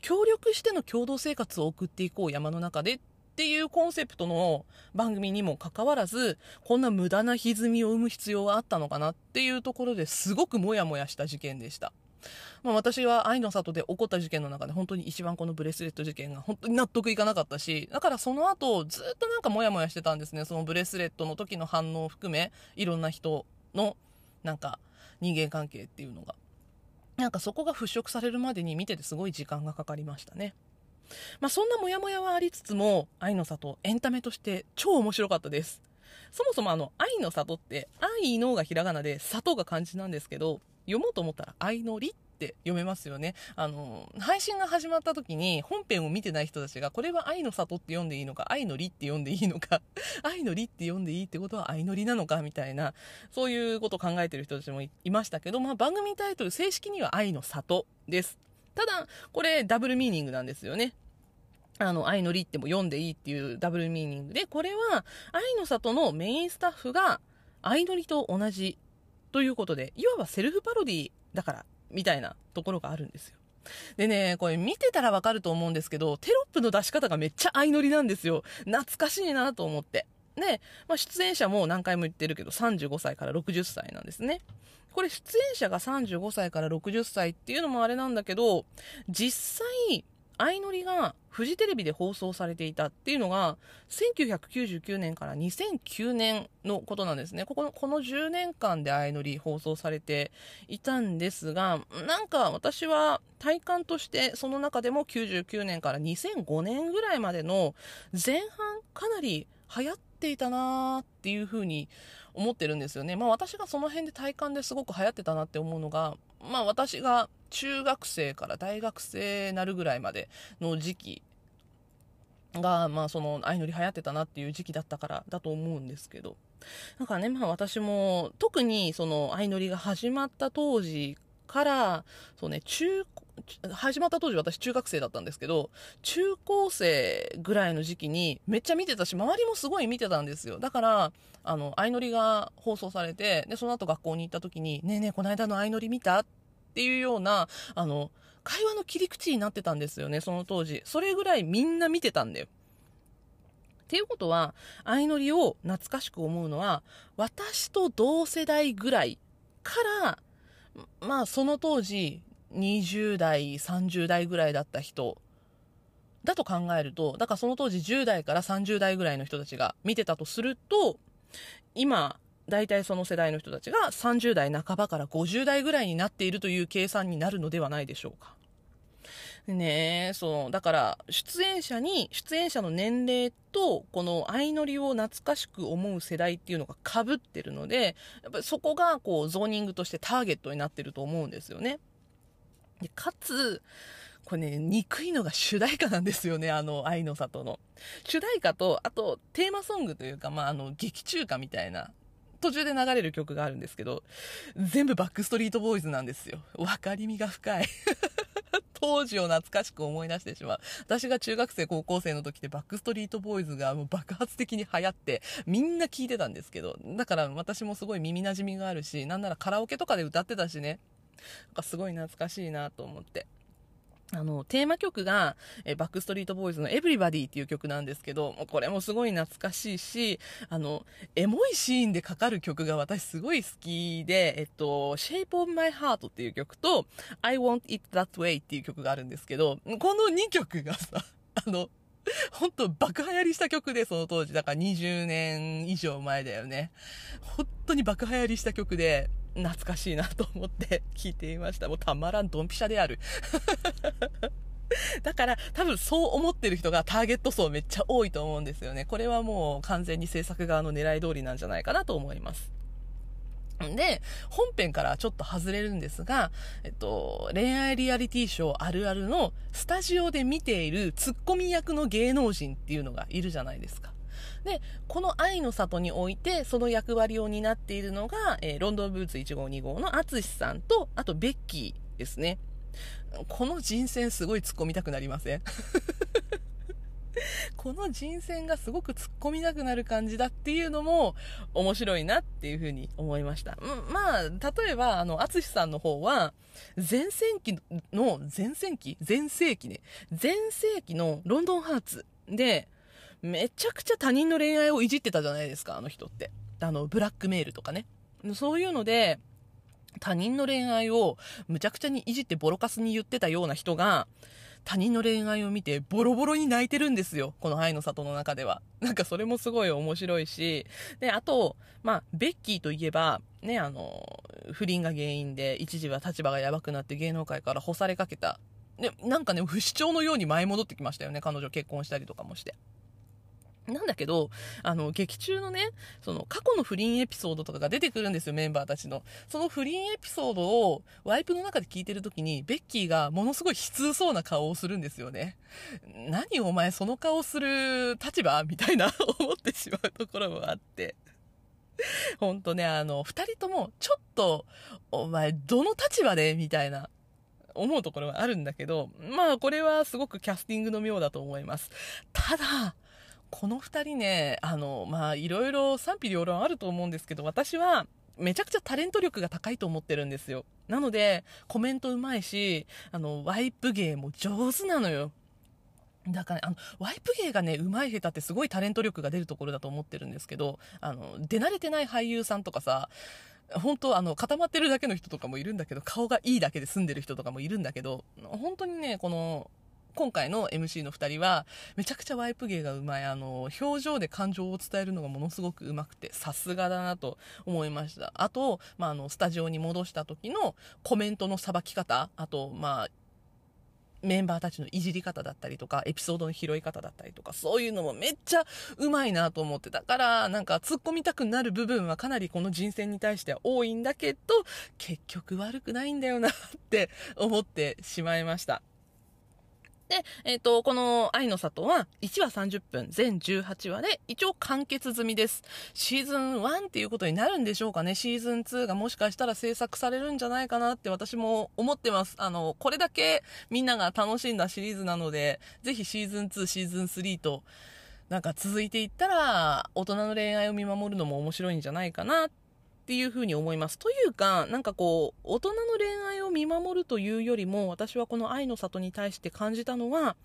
協力しての共同生活を送っていこう山の中でっていうコンセプトの番組にもかかわらず、こんな無駄な歪みを生む必要はあったのかなっていうところですごくモヤモヤした事件でした。まあ、私は愛の里で起こった事件の中で本当に一番このブレスレット事件が本当に納得いかなかったし、だからその後ずっとなんかモヤモヤしてたんですね。そのブレスレットの時の反応を含め、いろんな人のなんか人間関係っていうのが。なんかそこが払拭されるまでに見ててすごい時間がかかりましたね。まあ、そんなモヤモヤはありつつも、愛の里、エンタメとして超面白かったです。そもそもあの、愛の里って、愛のがひらがなで、里が漢字なんですけど、読もうと思ったら、愛のりって読めますよね。あの、配信が始まった時に、本編を見てない人たちが、これは愛の里って読んでいいのか、愛のりって読んでいいのか、*laughs* 愛のりって読んでいいってことは愛のりなのか、みたいな、そういうことを考えてる人たちもいましたけど、まあ、番組タイトル、正式には愛の里です。ただ、これダブルミーニングなんですよね。あの、愛のりっても読んでいいっていうダブルミーニングで、これは、愛の里のメインスタッフが、愛のりと同じということで、いわばセルフパロディだから、みたいなところがあるんですよ。でね、これ見てたらわかると思うんですけど、テロップの出し方がめっちゃ相乗りなんですよ。懐かしいなと思って。で、まあ、出演者も何回も言ってるけど、35歳から60歳なんですね。これ出演者が35歳から60歳っていうのもあれなんだけど、実際、相乗りがフジテレビで放送されていたっていうのが、1999年から2009年のことなんですね。ここの、この10年間で相乗り放送されていたんですが、なんか私は体感としてその中でも99年から2005年ぐらいまでの前半かなり流行っていたなーっていうふうに思ってるんですよね。まあ私がその辺で体感ですごく流行ってたなって思うのが、まあ私が中学生から大学生なるぐらいまでの時期が、まあその相乗り流行ってたなっていう時期だったからだと思うんですけど。だからね、まあ私も特にその相乗りが始まった当時から、そうね、中、始まった当時私中学生だったんですけど、中高生ぐらいの時期にめっちゃ見てたし、周りもすごい見てたんですよ。だから、あの、相乗りが放送されて、で、その後学校に行った時に、ねえねえ、この間の相乗り見たっていうような、あの、会話の切り口になってたんですよね、その当時。それぐらいみんな見てたんだよ。っていうことは、相乗りを懐かしく思うのは、私と同世代ぐらいから、まあその当時、20代、30代ぐらいだった人だと考えると、だからその当時10代から30代ぐらいの人たちが見てたとすると、今、大体その世代の人たちが30代半ばから50代ぐらいになっているという計算になるのではないでしょうか。ねえ、そう、だから出演者に、出演者の年齢とこの相乗りを懐かしく思う世代っていうのが被ってるので、やっぱりそこがこうゾーニングとしてターゲットになってると思うんですよね。で、かつ、これね、憎いのが主題歌なんですよね、*laughs* あの、愛の里の。主題歌と、あと、テーマソングというか、まあ、あの、劇中歌みたいな、途中で流れる曲があるんですけど、全部バックストリートボーイズなんですよ。わかりみが深い。*laughs* 当時を懐かしく思い出してしまう。私が中学生、高校生の時ってバックストリートボーイズがもう爆発的に流行って、みんな聞いてたんですけど、だから私もすごい耳馴染みがあるし、なんならカラオケとかで歌ってたしね。なんかすごい懐かしいなと思って。あの、テーマ曲が、えバックストリートボーイズの Everybody っていう曲なんですけど、これもすごい懐かしいし、あの、エモいシーンでかかる曲が私すごい好きで、えっと、Shape of My Heart っていう曲と、I Want It That Way っていう曲があるんですけど、この2曲がさ、*laughs* あの、本当爆流行りした曲で、その当時。だから20年以上前だよね。本当に爆流行りした曲で、懐かしいなと思って *laughs* 聞いていました。もうたまらんドンピシャである。*laughs* だから多分そう思ってる人がターゲット層めっちゃ多いと思うんですよね。これはもう完全に制作側の狙い通りなんじゃないかなと思います。で、本編からちょっと外れるんですが、えっと、恋愛リアリティショーあるあるのスタジオで見ているツッコミ役の芸能人っていうのがいるじゃないですか。で、この愛の里において、その役割を担っているのが、えー、ロンドンブーツ1号2号の淳さんと、あとベッキーですね。この人選すごい突っ込みたくなりません？*laughs* この人選がすごく突っ込みたくなる感じだっていうのも面白いなっていうふうに思いました。まあ、例えば、あの、淳さんの方は、前世紀の、前世紀前世紀ね。前世紀のロンドンハーツで、めちゃくちゃ他人の恋愛をいじってたじゃないですか、あの人って。あの、ブラックメールとかね。そういうので、他人の恋愛をむちゃくちゃにいじってボロカスに言ってたような人が、他人の恋愛を見てボロボロに泣いてるんですよ。この愛の里の中では。*laughs* なんかそれもすごい面白いし。で、あと、まあ、ベッキーといえば、ね、あの、不倫が原因で一時は立場がやばくなって芸能界から干されかけた。で、なんかね、不死鳥のように舞い戻ってきましたよね。彼女結婚したりとかもして。なんだけど、あの、劇中のね、その過去の不倫エピソードとかが出てくるんですよ、メンバーたちの。その不倫エピソードをワイプの中で聞いてるときに、ベッキーがものすごい悲痛そうな顔をするんですよね。何お前その顔する立場？みたいな *laughs* 思ってしまうところもあって。ほんとね、あの、二人とも、ちょっと、お前、どの立場で？みたいな、思うところはあるんだけど、まあ、これはすごくキャスティングの妙だと思います。ただ、この2人ね、あの、まあ、いろいろ賛否両論あると思うんですけど、私は、めちゃくちゃタレント力が高いと思ってるんですよ。なので、コメントうまいし、あの、ワイプ芸も上手なのよ。だから、あの、ワイプ芸がね、うまい下手ってすごいタレント力が出るところだと思ってるんですけど、あの、出慣れてない俳優さんとかさ、本当あの、固まってるだけの人とかもいるんだけど、顔がいいだけで住んでる人とかもいるんだけど、本当にね、この、今回の MC の2人は、めちゃくちゃワイプ芸がうまい。あの、表情で感情を伝えるのがものすごくうまくて、さすがだなと思いました。あと、まあ、あの、スタジオに戻した時のコメントのさばき方、あと、まあ、メンバーたちのいじり方だったりとか、エピソードの拾い方だったりとか、そういうのもめっちゃうまいなと思ってたから、なんか突っ込みたくなる部分はかなりこの人選に対しては多いんだけど、結局悪くないんだよなって思ってしまいました。で、えっ、ー、と、この愛の里は1話30分、全18話で一応完結済みです。シーズン1っていうことになるんでしょうかね。シーズン2がもしかしたら制作されるんじゃないかなって私も思ってます。あの、これだけみんなが楽しんだシリーズなので、ぜひシーズン2、シーズン3と、なんか続いていったら、大人の恋愛を見守るのも面白いんじゃないかなっっていうふうに思います。というか、なんかこう、大人の恋愛を見守るというよりも、私はこの愛の里に対して感じたのは、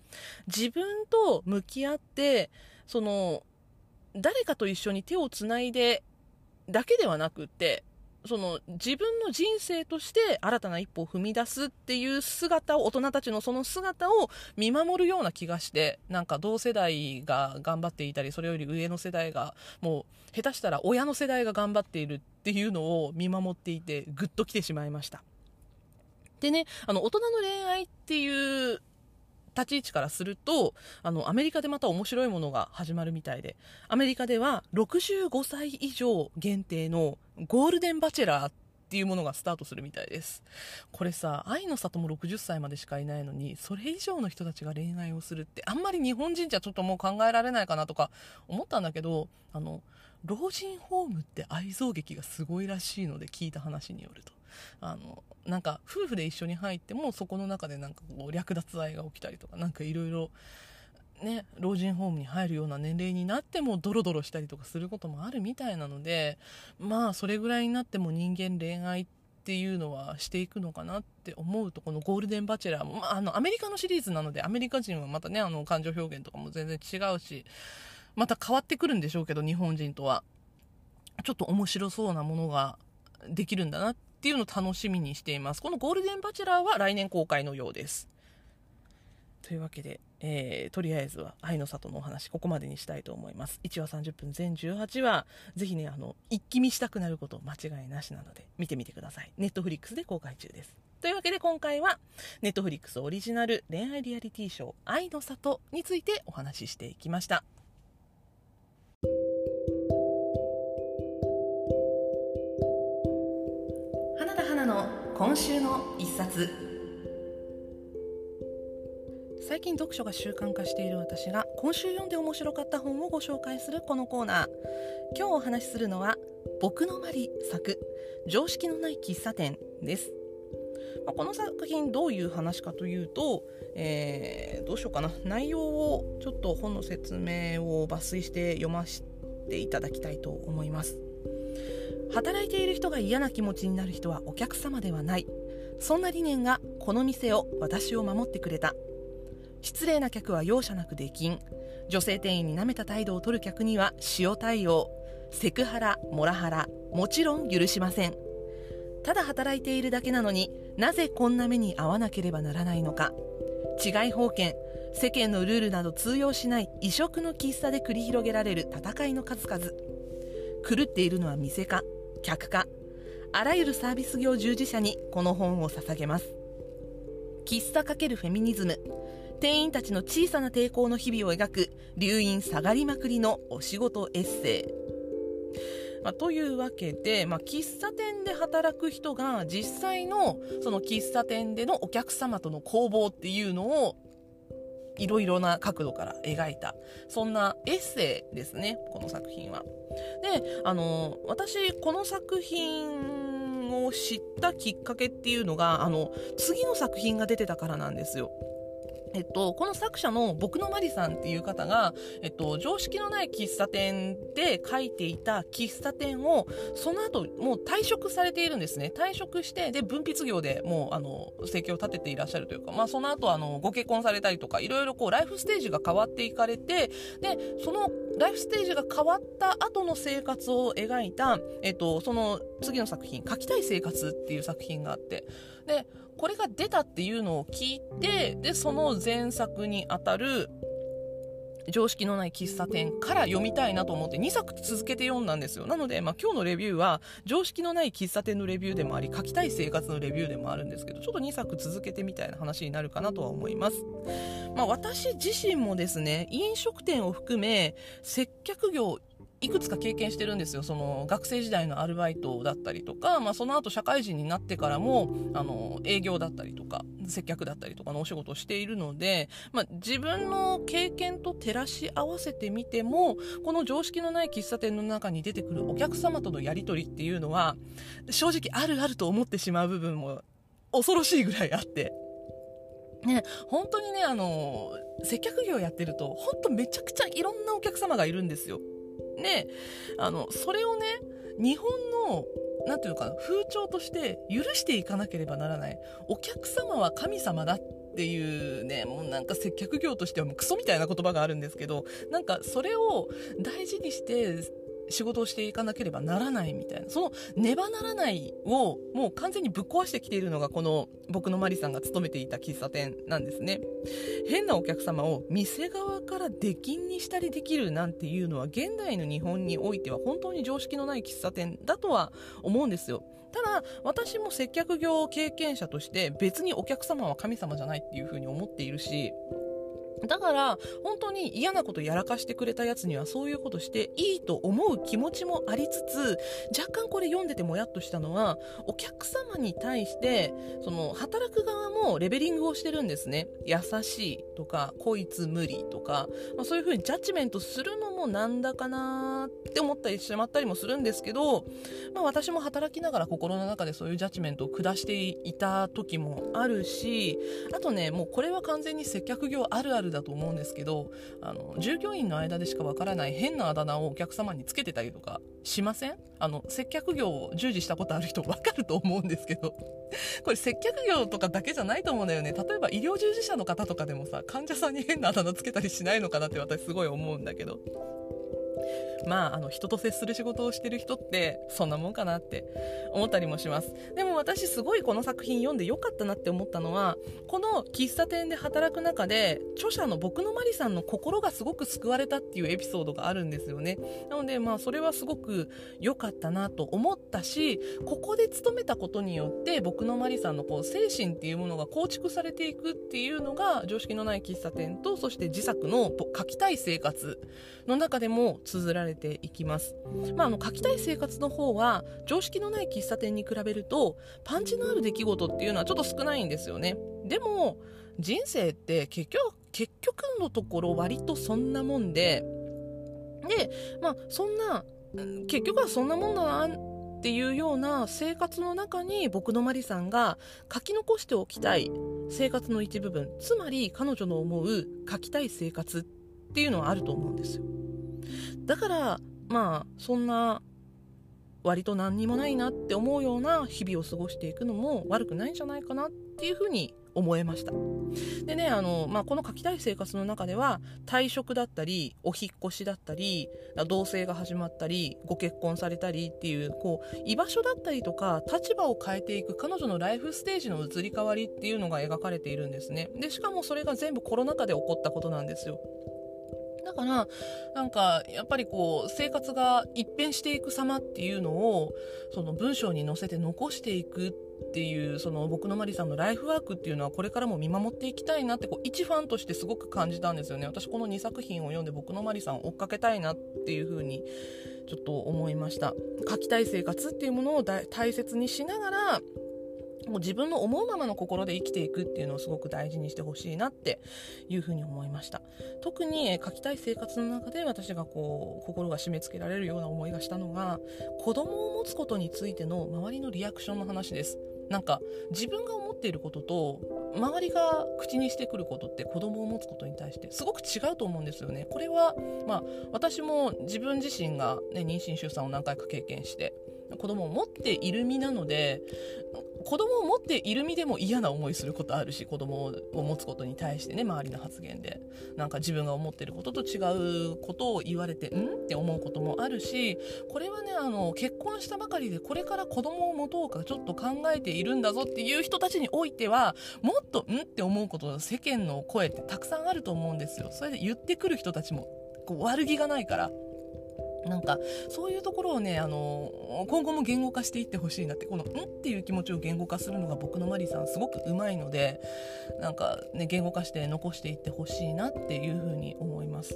自分と向き合って、その、誰かと一緒に手をつないでだけではなくって、その自分の人生として新たな一歩を踏み出すっていう姿を、大人たちのその姿を見守るような気がして、なんか同世代が頑張っていたり、それより上の世代が、もう下手したら親の世代が頑張っているっていうのを見守っていて、ぐっと来てしまいました。でね、あの、大人の恋愛っていう立ち位置からすると、あの、アメリカでまた面白いものが始まるみたいで、アメリカでは65歳以上限定のゴールデンバチェラーっていうものがスタートするみたいです。これさ、愛の里も60歳までしかいないのに、それ以上の人たちが恋愛をするって、あんまり日本人じゃちょっともう考えられないかなとか思ったんだけど、あの、老人ホームって愛憎劇がすごいらしいので聞いた話によると。あの、なんか夫婦で一緒に入ってもそこの中でなんかこう略奪愛が起きたりとか、なんかいろいろね、老人ホームに入るような年齢になってもドロドロしたりとかすることもあるみたいなので、まあそれぐらいになっても人間恋愛っていうのはしていくのかなって思うとこのゴールデンバチェラーも、まあ、あのアメリカのシリーズなのでアメリカ人はまたねあの感情表現とかも全然違うしまた変わってくるんでしょうけど日本人とは。ちょっと面白そうなものができるんだなっていうのを楽しみにしています。このゴールデンバチェラーは来年公開のようです。というわけで、えー、とりあえずは愛の里のお話ここまでにしたいと思います。1話30分全18話ぜひねあの一気見したくなること間違いなしなので見てみてください。ネットフリックスで公開中です。というわけで今回はネットフリックスオリジナル恋愛リアリティショー「愛の里」についてお話ししていきました。花田花の今週の一冊。最近読書が習慣化している私が今週読んで面白かった本をご紹介するこのコーナー。今日お話しするのは僕のマリ作常識のない喫茶店です。まこの作品どういう話かというと、えー、どうしようかな。内容をちょっと本の説明を抜粋して読ませていただきたいと思います。働いている人が嫌な気持ちになる人はお客様ではない。そんな理念がこの店を私を守ってくれた。失礼な客は容赦なく出禁女性店員に舐めた態度を取る客には塩対応。セクハラモラハラもちろん許しません。ただ働いているだけなのになぜこんな目に遭わなければならないのか。違い保険世間のルールなど通用しない異色の喫茶で繰り広げられる戦いの数々。狂っているのは店か客か。あらゆるサービス業従事者にこの本を捧げます。喫茶×フェミニズム。店員たちの小さな抵抗の日々を描く留飲下がりまくりのお仕事エッセイ。まあ、というわけで、まあ、喫茶店で働く人が実際のその喫茶店でのお客様との攻防っていうのをいろいろな角度から描いたそんなエッセイですねこの作品は。であの私この作品を知ったきっかけっていうのがあの次の作品が出てたからなんですよ。えっと、この作者の僕のマリさんっていう方が、えっと、常識のない喫茶店で書いていた喫茶店を、その後、もう退職されているんですね。退職して、で、分筆業でもう、あの、生計を立てていらっしゃるというか、まあ、その後、あの、ご結婚されたりとか、いろいろこう、ライフステージが変わっていかれて、で、その、ライフステージが変わった後の生活を描いた、えっと、その次の作品、書きたい生活っていう作品があって、で、これが出たっていうのを聞いて、で、その前作にあたる、常識のない喫茶店から読みたいなと思って2作続けて読んだんですよ。なので、まあ、今日のレビューは常識のない喫茶店のレビューでもあり、書きたい生活のレビューでもあるんですけど、ちょっと2作続けてみたいな話になるかなとは思います。まあ、私自身もですね、飲食店を含め接客業いくつか経験してるんですよ。その学生時代のアルバイトだったりとか、まあその後社会人になってからも、あの、営業だったりとか、接客だったりとかのお仕事をしているので、まあ自分の経験と照らし合わせてみても、この常識のない喫茶店の中に出てくるお客様とのやりとりっていうのは、正直あるあると思ってしまう部分も恐ろしいぐらいあって。ね、本当にね、あの、接客業やってると、本当めちゃくちゃいろんなお客様がいるんですよ。で、あの、それをね、日本の、なんていうか、風潮として許していかなければならない。お客様は神様だっていうね、もうなんか接客業としてはもうクソみたいな言葉があるんですけど、なんかそれを大事にして仕事をしていかなければならないみたいな、そのねばならないをもう完全にぶっ壊してきているのがこの僕のマリさんが勤めていた喫茶店なんですね。変なお客様を店側から出禁にしたりできるなんていうのは現代の日本においては本当に常識のない喫茶店だとは思うんですよ。ただ私も接客業経験者として別にお客様は神様じゃないっていうふうに思っているし、だから、本当に嫌なことやらかしてくれたやつにはそういうことしていいと思う気持ちもありつつ、若干これ読んでてもやっとしたのは、お客様に対して、その、働く側もレベリングをしてるんですね。優しいとか、こいつ無理とか、まあ、そういうふうにジャッジメントするのもなんだかなって思ったりしまったりもするんですけど、まあ私も働きながら心の中でそういうジャッジメントを下していた時もあるし、あとね、もうこれは完全に接客業あるあるだと思うんですけどあの従業員の間でしかわからない変なあだ名をお客様につけてたりとかしません？あの接客業を従事したことある人わかると思うんですけど。*laughs* これ接客業とかだけじゃないと思うんだよね。例えば医療従事者の方とかでもさ患者さんに変なあだ名つけたりしないのかなって私すごい思うんだけど。まあ、あの人と接する仕事をしてる人ってそんなもんかなって思ったりもします。でも私すごいこの作品読んでよかったなって思ったのはこの喫茶店で働く中で著者の僕のマリさんの心がすごく救われたっていうエピソードがあるんですよね。なのでまあそれはすごく良かったなと思ったしここで勤めたことによって僕のマリさんのこう精神っていうものが構築されていくっていうのが常識のない喫茶店とそして自作の書きたい生活の中でも綴られていきます、まあ、あの書きたい生活の方は常識のない喫茶店に比べるとパンチのある出来事っていうのはちょっと少ないんですよねでも人生って結局結局のところ割とそんなもんででまあそんな結局はそんなもんだなっていうような生活の中に僕のマリさんが書き残しておきたい生活の一部分つまり彼女の思う書きたい生活っていうのはあると思うんですよ。だからまあそんな割と何にもないなって思うような日々を過ごしていくのも悪くないんじゃないかなっていうふうに思えました。でねあの、まあ、この書きたい生活の中では退職だったりお引っ越しだったり同棲が始まったりご結婚されたりっていうこう居場所だったりとか立場を変えていく彼女のライフステージの移り変わりっていうのが描かれているんですね。でしかもそれが全部コロナ禍で起こったことなんですよ。だから、なんか、やっぱりこう、生活が一変していく様っていうのを、その文章に載せて残していくっていう、その僕のマリさんのライフワークっていうのはこれからも見守っていきたいなって、こう、一ファンとしてすごく感じたんですよね。私この2作品を読んで僕のマリさんを追っかけたいなっていうふうに、ちょっと思いました。書きたい生活っていうものを大切にしながら、もう自分の思うままの心で生きていくっていうのをすごく大事にしてほしいなっていうふうに思いました。特に書きたい生活の中で私がこう心が締め付けられるような思いがしたのが子供を持つことについての周りのリアクションの話です。なんか自分が思っていることと周りが口にしてくることって子供を持つことに対してすごく違うと思うんですよね。これはまあ私も自分自身が、ね、妊娠出産を何回か経験して子供を持っている身なので子供を持っている身でも嫌な思いすることあるし子供を持つことに対してね周りの発言で。なんか自分が思ってることと違うことを言われてん？って思うこともあるしこれはねあの結婚したばかりでこれから子供を持とうかちょっと考えているんだぞっていう人たちにおいてはもっとん？って思うことの世間の声ってたくさんあると思うんですよ。それで言ってくる人たちもこう悪気がないから。なんかそういうところをねあの今後も言語化していってほしいなってこの「ん?」っていう気持ちを言語化するのが僕のマリさんすごくうまいのでなんかね言語化して残していってほしいなっていうふうに思います。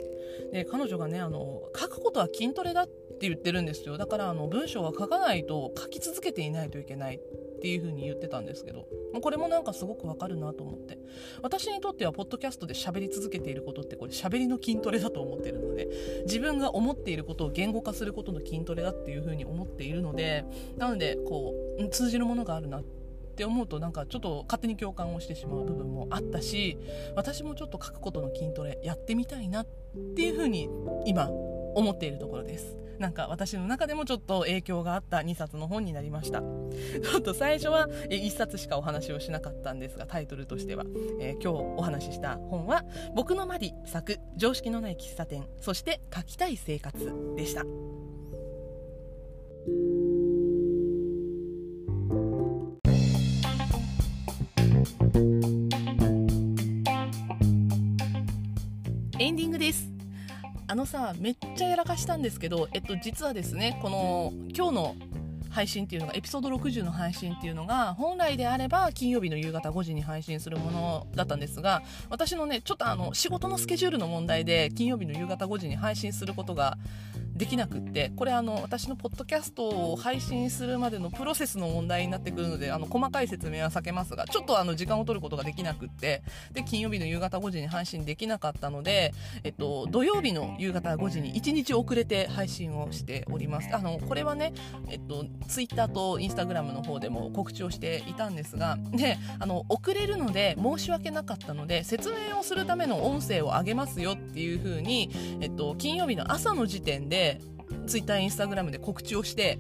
で彼女がねあの書くことは筋トレだって言ってるんですよ。だからあの文章は書かないと書き続けていないといけない。っていう風に言ってたんですけどこれもなんかすごくわかるなと思って。私にとってはポッドキャストで喋り続けていることってこれ喋りの筋トレだと思ってるので自分が思っていることを言語化することの筋トレだっていう風に思っているのでなのでこう通じるものがあるなって思うとなんかちょっと勝手に共感をしてしまう部分もあったし私もちょっと書くことの筋トレやってみたいなっていう風に今思っているところです。なんか私の中でもちょっと影響があった2冊の本になりました。ちょっと最初は1冊しかお話をしなかったんですがタイトルとしては、えー、今日お話しした本は「僕のマディ作常識のない喫茶店そして書きたい生活」でした。エンディングです。あのさめっちゃやらかしたんですけど、えっと、実はですねこの今日の配信っていうのがエピソード60の配信っていうのが本来であれば金曜日の夕方5時に配信するものだったんですが私のねちょっとあの仕事のスケジュールの問題で金曜日の夕方5時に配信することができなくってこれあの私のポッドキャストを配信するまでのプロセスの問題になってくるのであの細かい説明は避けますがちょっとあの時間を取ることができなくってで金曜日の夕方5時に配信できなかったので、えっと、土曜日の夕方5時に1日遅れて配信をしております。あのこれはね、えっと、ツイッターとインスタグラムの方でも告知をしていたんですがであの遅れるので申し訳なかったので説明をするための音声を上げますよっていう風に、えっと、金曜日の朝の時点でツイッターインスタグラムで告知をして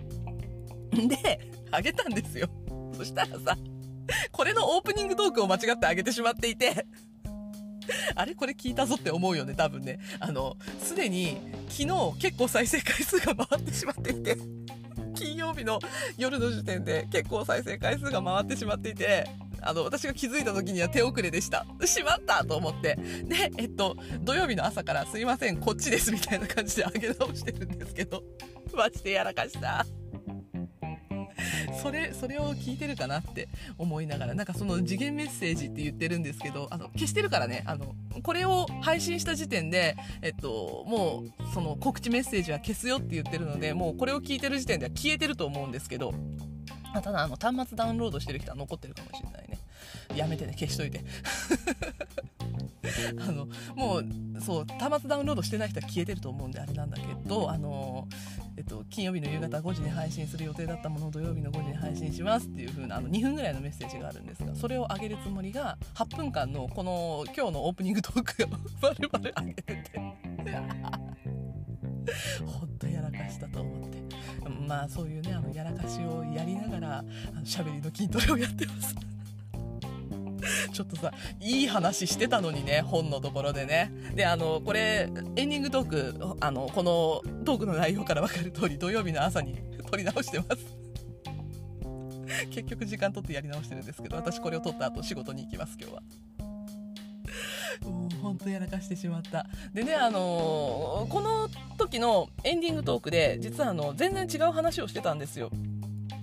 *laughs* で上げたんですよ。*laughs* そしたらさこれのオープニングトークを間違って上げてしまっていて *laughs* あれこれ聞いたぞって思うよね多分ね。あのすでに昨日結構再生回数が回ってしまっていて金曜日の夜の時点で結構再生回数が回ってしまっていてあの、私が気づいた時には手遅れでした。しまったと思って。で、えっと、土曜日の朝からすいません、こっちですみたいな感じで上げ直してるんですけど、マジでやらかした。それ、それを聞いてるかなって思いながら、なんかその次元メッセージって言ってるんですけど、あの、消してるからね、あの、これを配信した時点で、えっと、もう、その告知メッセージは消すよって言ってるので、もうこれを聞いてる時点では消えてると思うんですけど、ただあの端末ダウンロードしてる人は残ってるかもしれないね。やめてね消しといて。*laughs* あのもうそう端末ダウンロードしてない人は消えてると思うんであれなんだけどあのえっと、金曜日の夕方5時に配信する予定だったものを土曜日の5時に配信しますっていう風なあの2分ぐらいのメッセージがあるんですがそれを上げるつもりが8分間のこの今日のオープニングトークをバルバル上げてて。*laughs* 本当やらかしたと思って。まあそういうねあのやらかしをやりながらしゃべりの筋トレをやってます。*laughs* ちょっとさいい話してたのにね本のところでね。であのこれエンディングトークあのこのトークの内容から分かる通り土曜日の朝に *laughs* 撮り直してます。*laughs* 結局時間取ってやり直してるんですけど私これを撮った後仕事に行きます今日は。本当やらかしてしまった。でねあのー、この時のエンディングトークで実はあの全然違う話をしてたんですよ。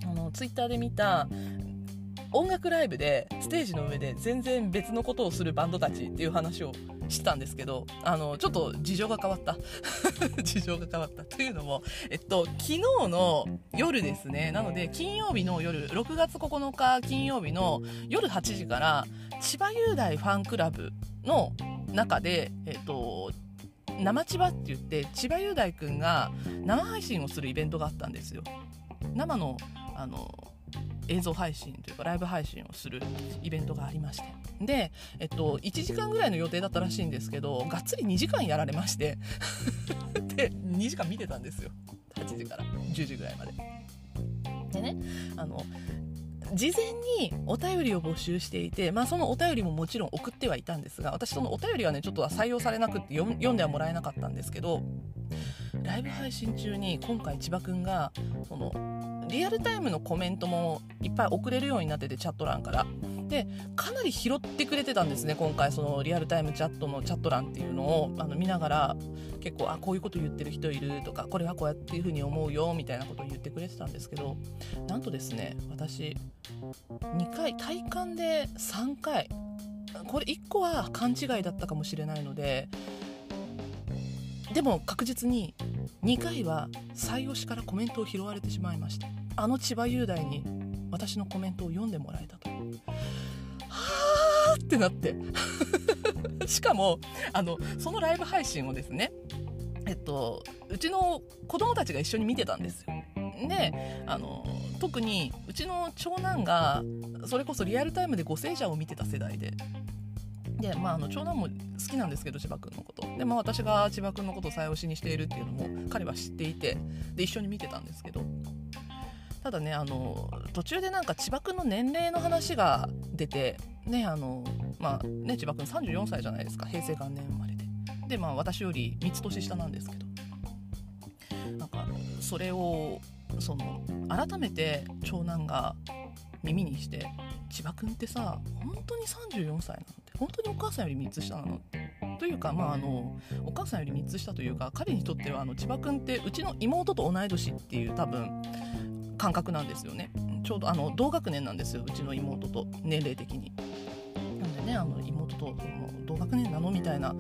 あのツイッターで見た音楽ライブでステージの上で全然別のことをするバンドたちっていう話をしてたんですけどあのちょっと事情が変わった。*laughs* 事情が変わった。というのも、えっと、昨日の夜ですね。なので金曜日の夜6月9日金曜日の夜8時から千葉雄大ファンクラブの中で、えっと、生千葉って言って千葉雄大君が生配信をするイベントがあったんですよ。生のあの映像配信というかライブ配信をするイベントがありまして。で、えっと、1時間ぐらいの予定だったらしいんですけどがっつり2時間やられまして。*laughs* で2時間見てたんですよ。8時から10時ぐらいまで。でねあの事前にお便りを募集していて、まあ、そのお便りももちろん送ってはいたんですが私そのお便りはねちょっと採用されなくって読んではもらえなかったんですけどライブ配信中に今回千葉くんがそのリアルタイムのコメントもいっぱい送れるようになっててチャット欄から。でかなり拾ってくれてたんですね今回そのリアルタイムチャットのチャット欄っていうのをあの見ながら結構あこういうこと言ってる人いるとかこれはこうやっていう風に思うよみたいなことを言ってくれてたんですけどなんとですね私2回体感で3回これ1個は勘違いだったかもしれないのででも確実に2回は採用しからコメントを拾われてしまいましてあの千葉雄大に私のコメントを読んでもらえたと。はあってなって。*laughs* しかもあのそのライブ配信をですねえっとうちの子供たちが一緒に見てたんですよ。であの特にうちの長男がそれこそリアルタイムで「ご聖者」を見てた世代でで、まあ、あの長男も好きなんですけど千葉君のこと。で、まあ、私が千葉君のことを最推しにしているっていうのも彼は知っていてで一緒に見てたんですけど。ただねあの途中でなんか千葉君の年齢の話が出てねあのまあね千葉君34歳じゃないですか。平成元年生まれで。でまあ私より3つ年下なんですけど。なんかそれをその改めて長男が耳にして「千葉君ってさ本当に34歳なの?」本当にお母さんより3つ下なのというか、まあ、あのお母さんより3つ下というか彼にとってはあの千葉君ってうちの妹と同い年っていう多分感覚なんですよねちょうどあの同学年なんですようちの妹と年齢的に。なんでねあの妹と同学年なのみたいな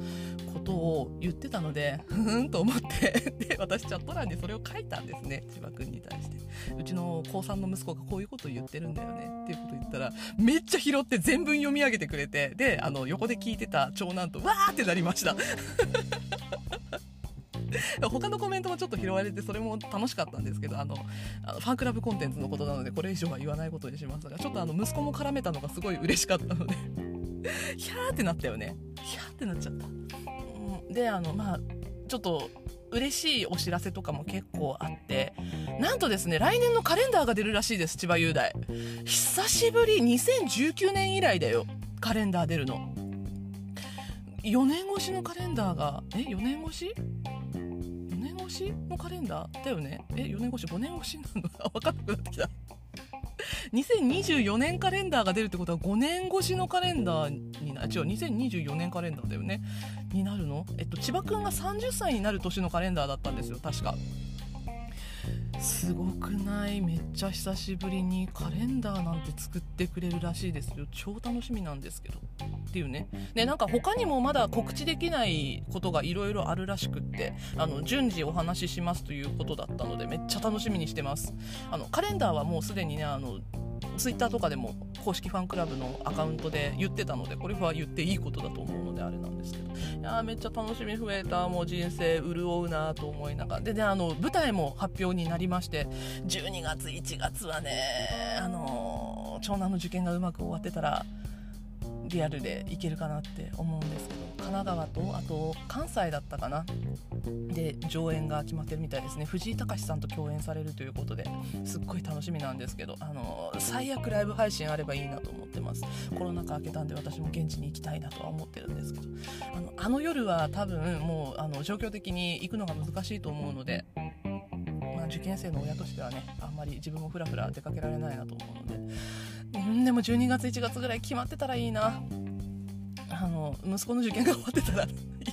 ことを言ってたのでふふんと思って *laughs* で私チャット欄にそれを書いたんですね千葉君に対して。うちの高3の息子がこういうことを言ってるんだよねっていうことを言ったらめっちゃ拾って全文読み上げてくれてであの横で聞いてた長男とわーってなりました。他のコメントもちょっと拾われてそれも楽しかったんですけどあのあのファンクラブコンテンツのことなのでこれ以上は言わないことにしますがちょっとあの息子も絡めたのがすごい嬉しかったので *laughs* ヒャーってなったよね。ヒャーってなっちゃった、うん、であのまあちょっと嬉しいお知らせとかも結構あってなんとですね来年のカレンダーが出るらしいです千葉雄大。久しぶり2019年以来だよカレンダー出るの。4年越しのカレンダーがえ4年越し？年越しのカレンダーだよね？え4年越し？5年越しなの？*laughs* か分かんなくなってきた。2024年カレンダーが出るってことは5年越しのカレンダーにな違う2024年カレンダーだよね？になるの？えっと千葉くんが30歳になる年のカレンダーだったんですよ確か。すごくない？めっちゃ久しぶりにカレンダーなんて作ってくれるらしいですよ。超楽しみなんですけど。っていうね。でなんか他にもまだ告知できないことがいろいろあるらしくってあの順次お話ししますということだったのでめっちゃ楽しみにしてます。あのカレンダーはもうすでにねあのツイッターとかでも公式ファンクラブのアカウントで言ってたのでこれは言っていいことだと思うのであれなんですけど。いやめっちゃ楽しみ増えたもう人生潤うなと思いながら。でねあの舞台も発表になりまして12月1月はねあの長男の受験がうまく終わってたらリアルでいけるかなって思うんですけど神奈川とあと関西だったかな。で上演が決まってるみたいですね。藤井隆さんと共演されるということですっごい楽しみなんですけどあの最悪ライブ配信あればいいなと思ってます。コロナ禍明けたんで私も現地に行きたいなとは思ってるんですけど。あのあの夜は多分もうあの状況的に行くのが難しいと思うのでまあ、受験生の親としてはねあんまり自分もふらふら出かけられないなと思うのでうんでも12月1月ぐらい決まってたらいいな。あの息子の受験が終わってたらい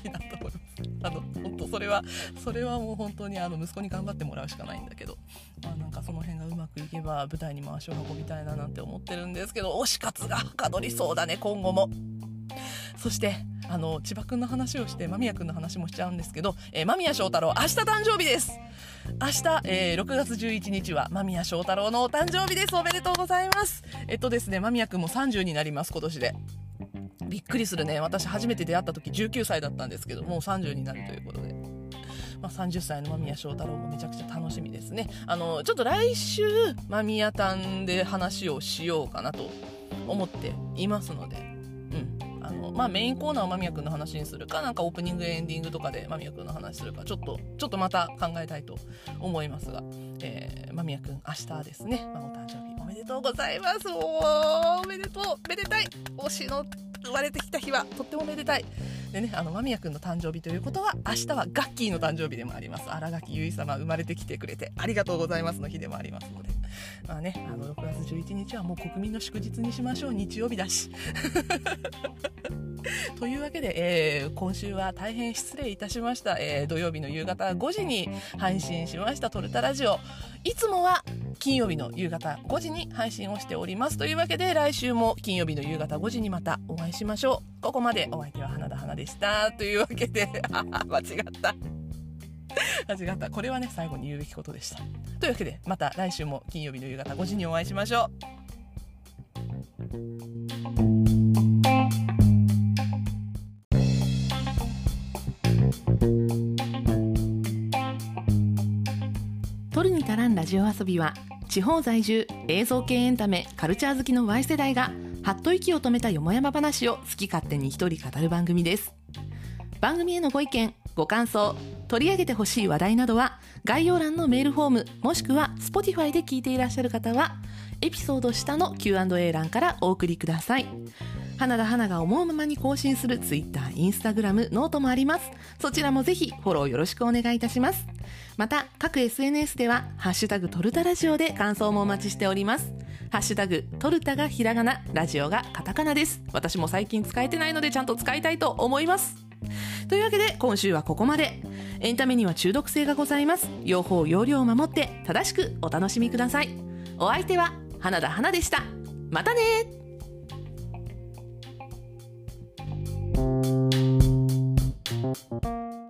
いなと思います。あの本当それはそれはもう本当にあの息子に頑張ってもらうしかないんだけど、まあ、なんかその辺がうまくいけば舞台にも足を運びたいななんて思ってるんですけど推し活がはかどりそうだね今後も。そしてあの千葉君の話をして間宮君の話もしちゃうんですけど、えー、間宮祥太郎明日誕生日です。明日、えー、6月11日は間宮祥太郎のお誕生日です。おめでとうございます。えっとですね間宮君も30になります今年で。びっくりするね。私初めて出会った時19歳だったんですけどもう30になるということで。まあ、30歳の間宮祥太郎もめちゃくちゃ楽しみですね。あの、ちょっと来週、間宮んで話をしようかなと思っていますので、まあ、メインコーナーを間宮君の話にするか、なんかオープニングエンディングとかで間宮君の話するか、ちょっと、ちょっとまた考えたいと思いますが、えー、間宮君、明日ですね、まあ、お誕生日おめでとうございます。おおめでとう。めでたい。推しの生まれてきた日はとってもめでたい。でねあの間宮君の誕生日ということは明日はガッキーの誕生日でもあります。新垣結衣様生まれてきてくれてありがとうございますの日でもありますので。まあねあの6月11日はもう国民の祝日にしましょう。日曜日だし。*laughs* というわけで、えー、今週は大変失礼いたしました、えー、土曜日の夕方5時に配信しましたトルタラジオ。いつもは金曜日の夕方5時に配信をしておりますというわけで来週も金曜日の夕方5時にまたお会いしましょう。ここまでお相手は花田花でした。というわけで *laughs* 間違った。*laughs* 間違った。これはね最後に言うべきことでした。というわけでまた来週も金曜日の夕方5時にお会いしましょう。ラジオ遊びは地方在住映像系エンタメカルチャー好きの Y 世代がはっと息を止めたよもやま話を好き勝手に一人語る番組です。番組へのご意見ご感想取り上げてほしい話題などは概要欄のメールフォームもしくは Spotify で聞いていらっしゃる方はエピソード下の Q&A 欄からお送りください。花田花が思うままに更新する Twitter、Instagram、ノートもありますそちらもぜひフォローよろしくお願いいたしますまた、各 SNS では、ハッシュタグトルタラジオで感想もお待ちしております。ハッシュタグトルタがひらがな、ラジオがカタカナです。私も最近使えてないのでちゃんと使いたいと思います。というわけで今週はここまで。エンタメには中毒性がございます。用法、用量を守って正しくお楽しみください。お相手は花田花でした。またね Thank you.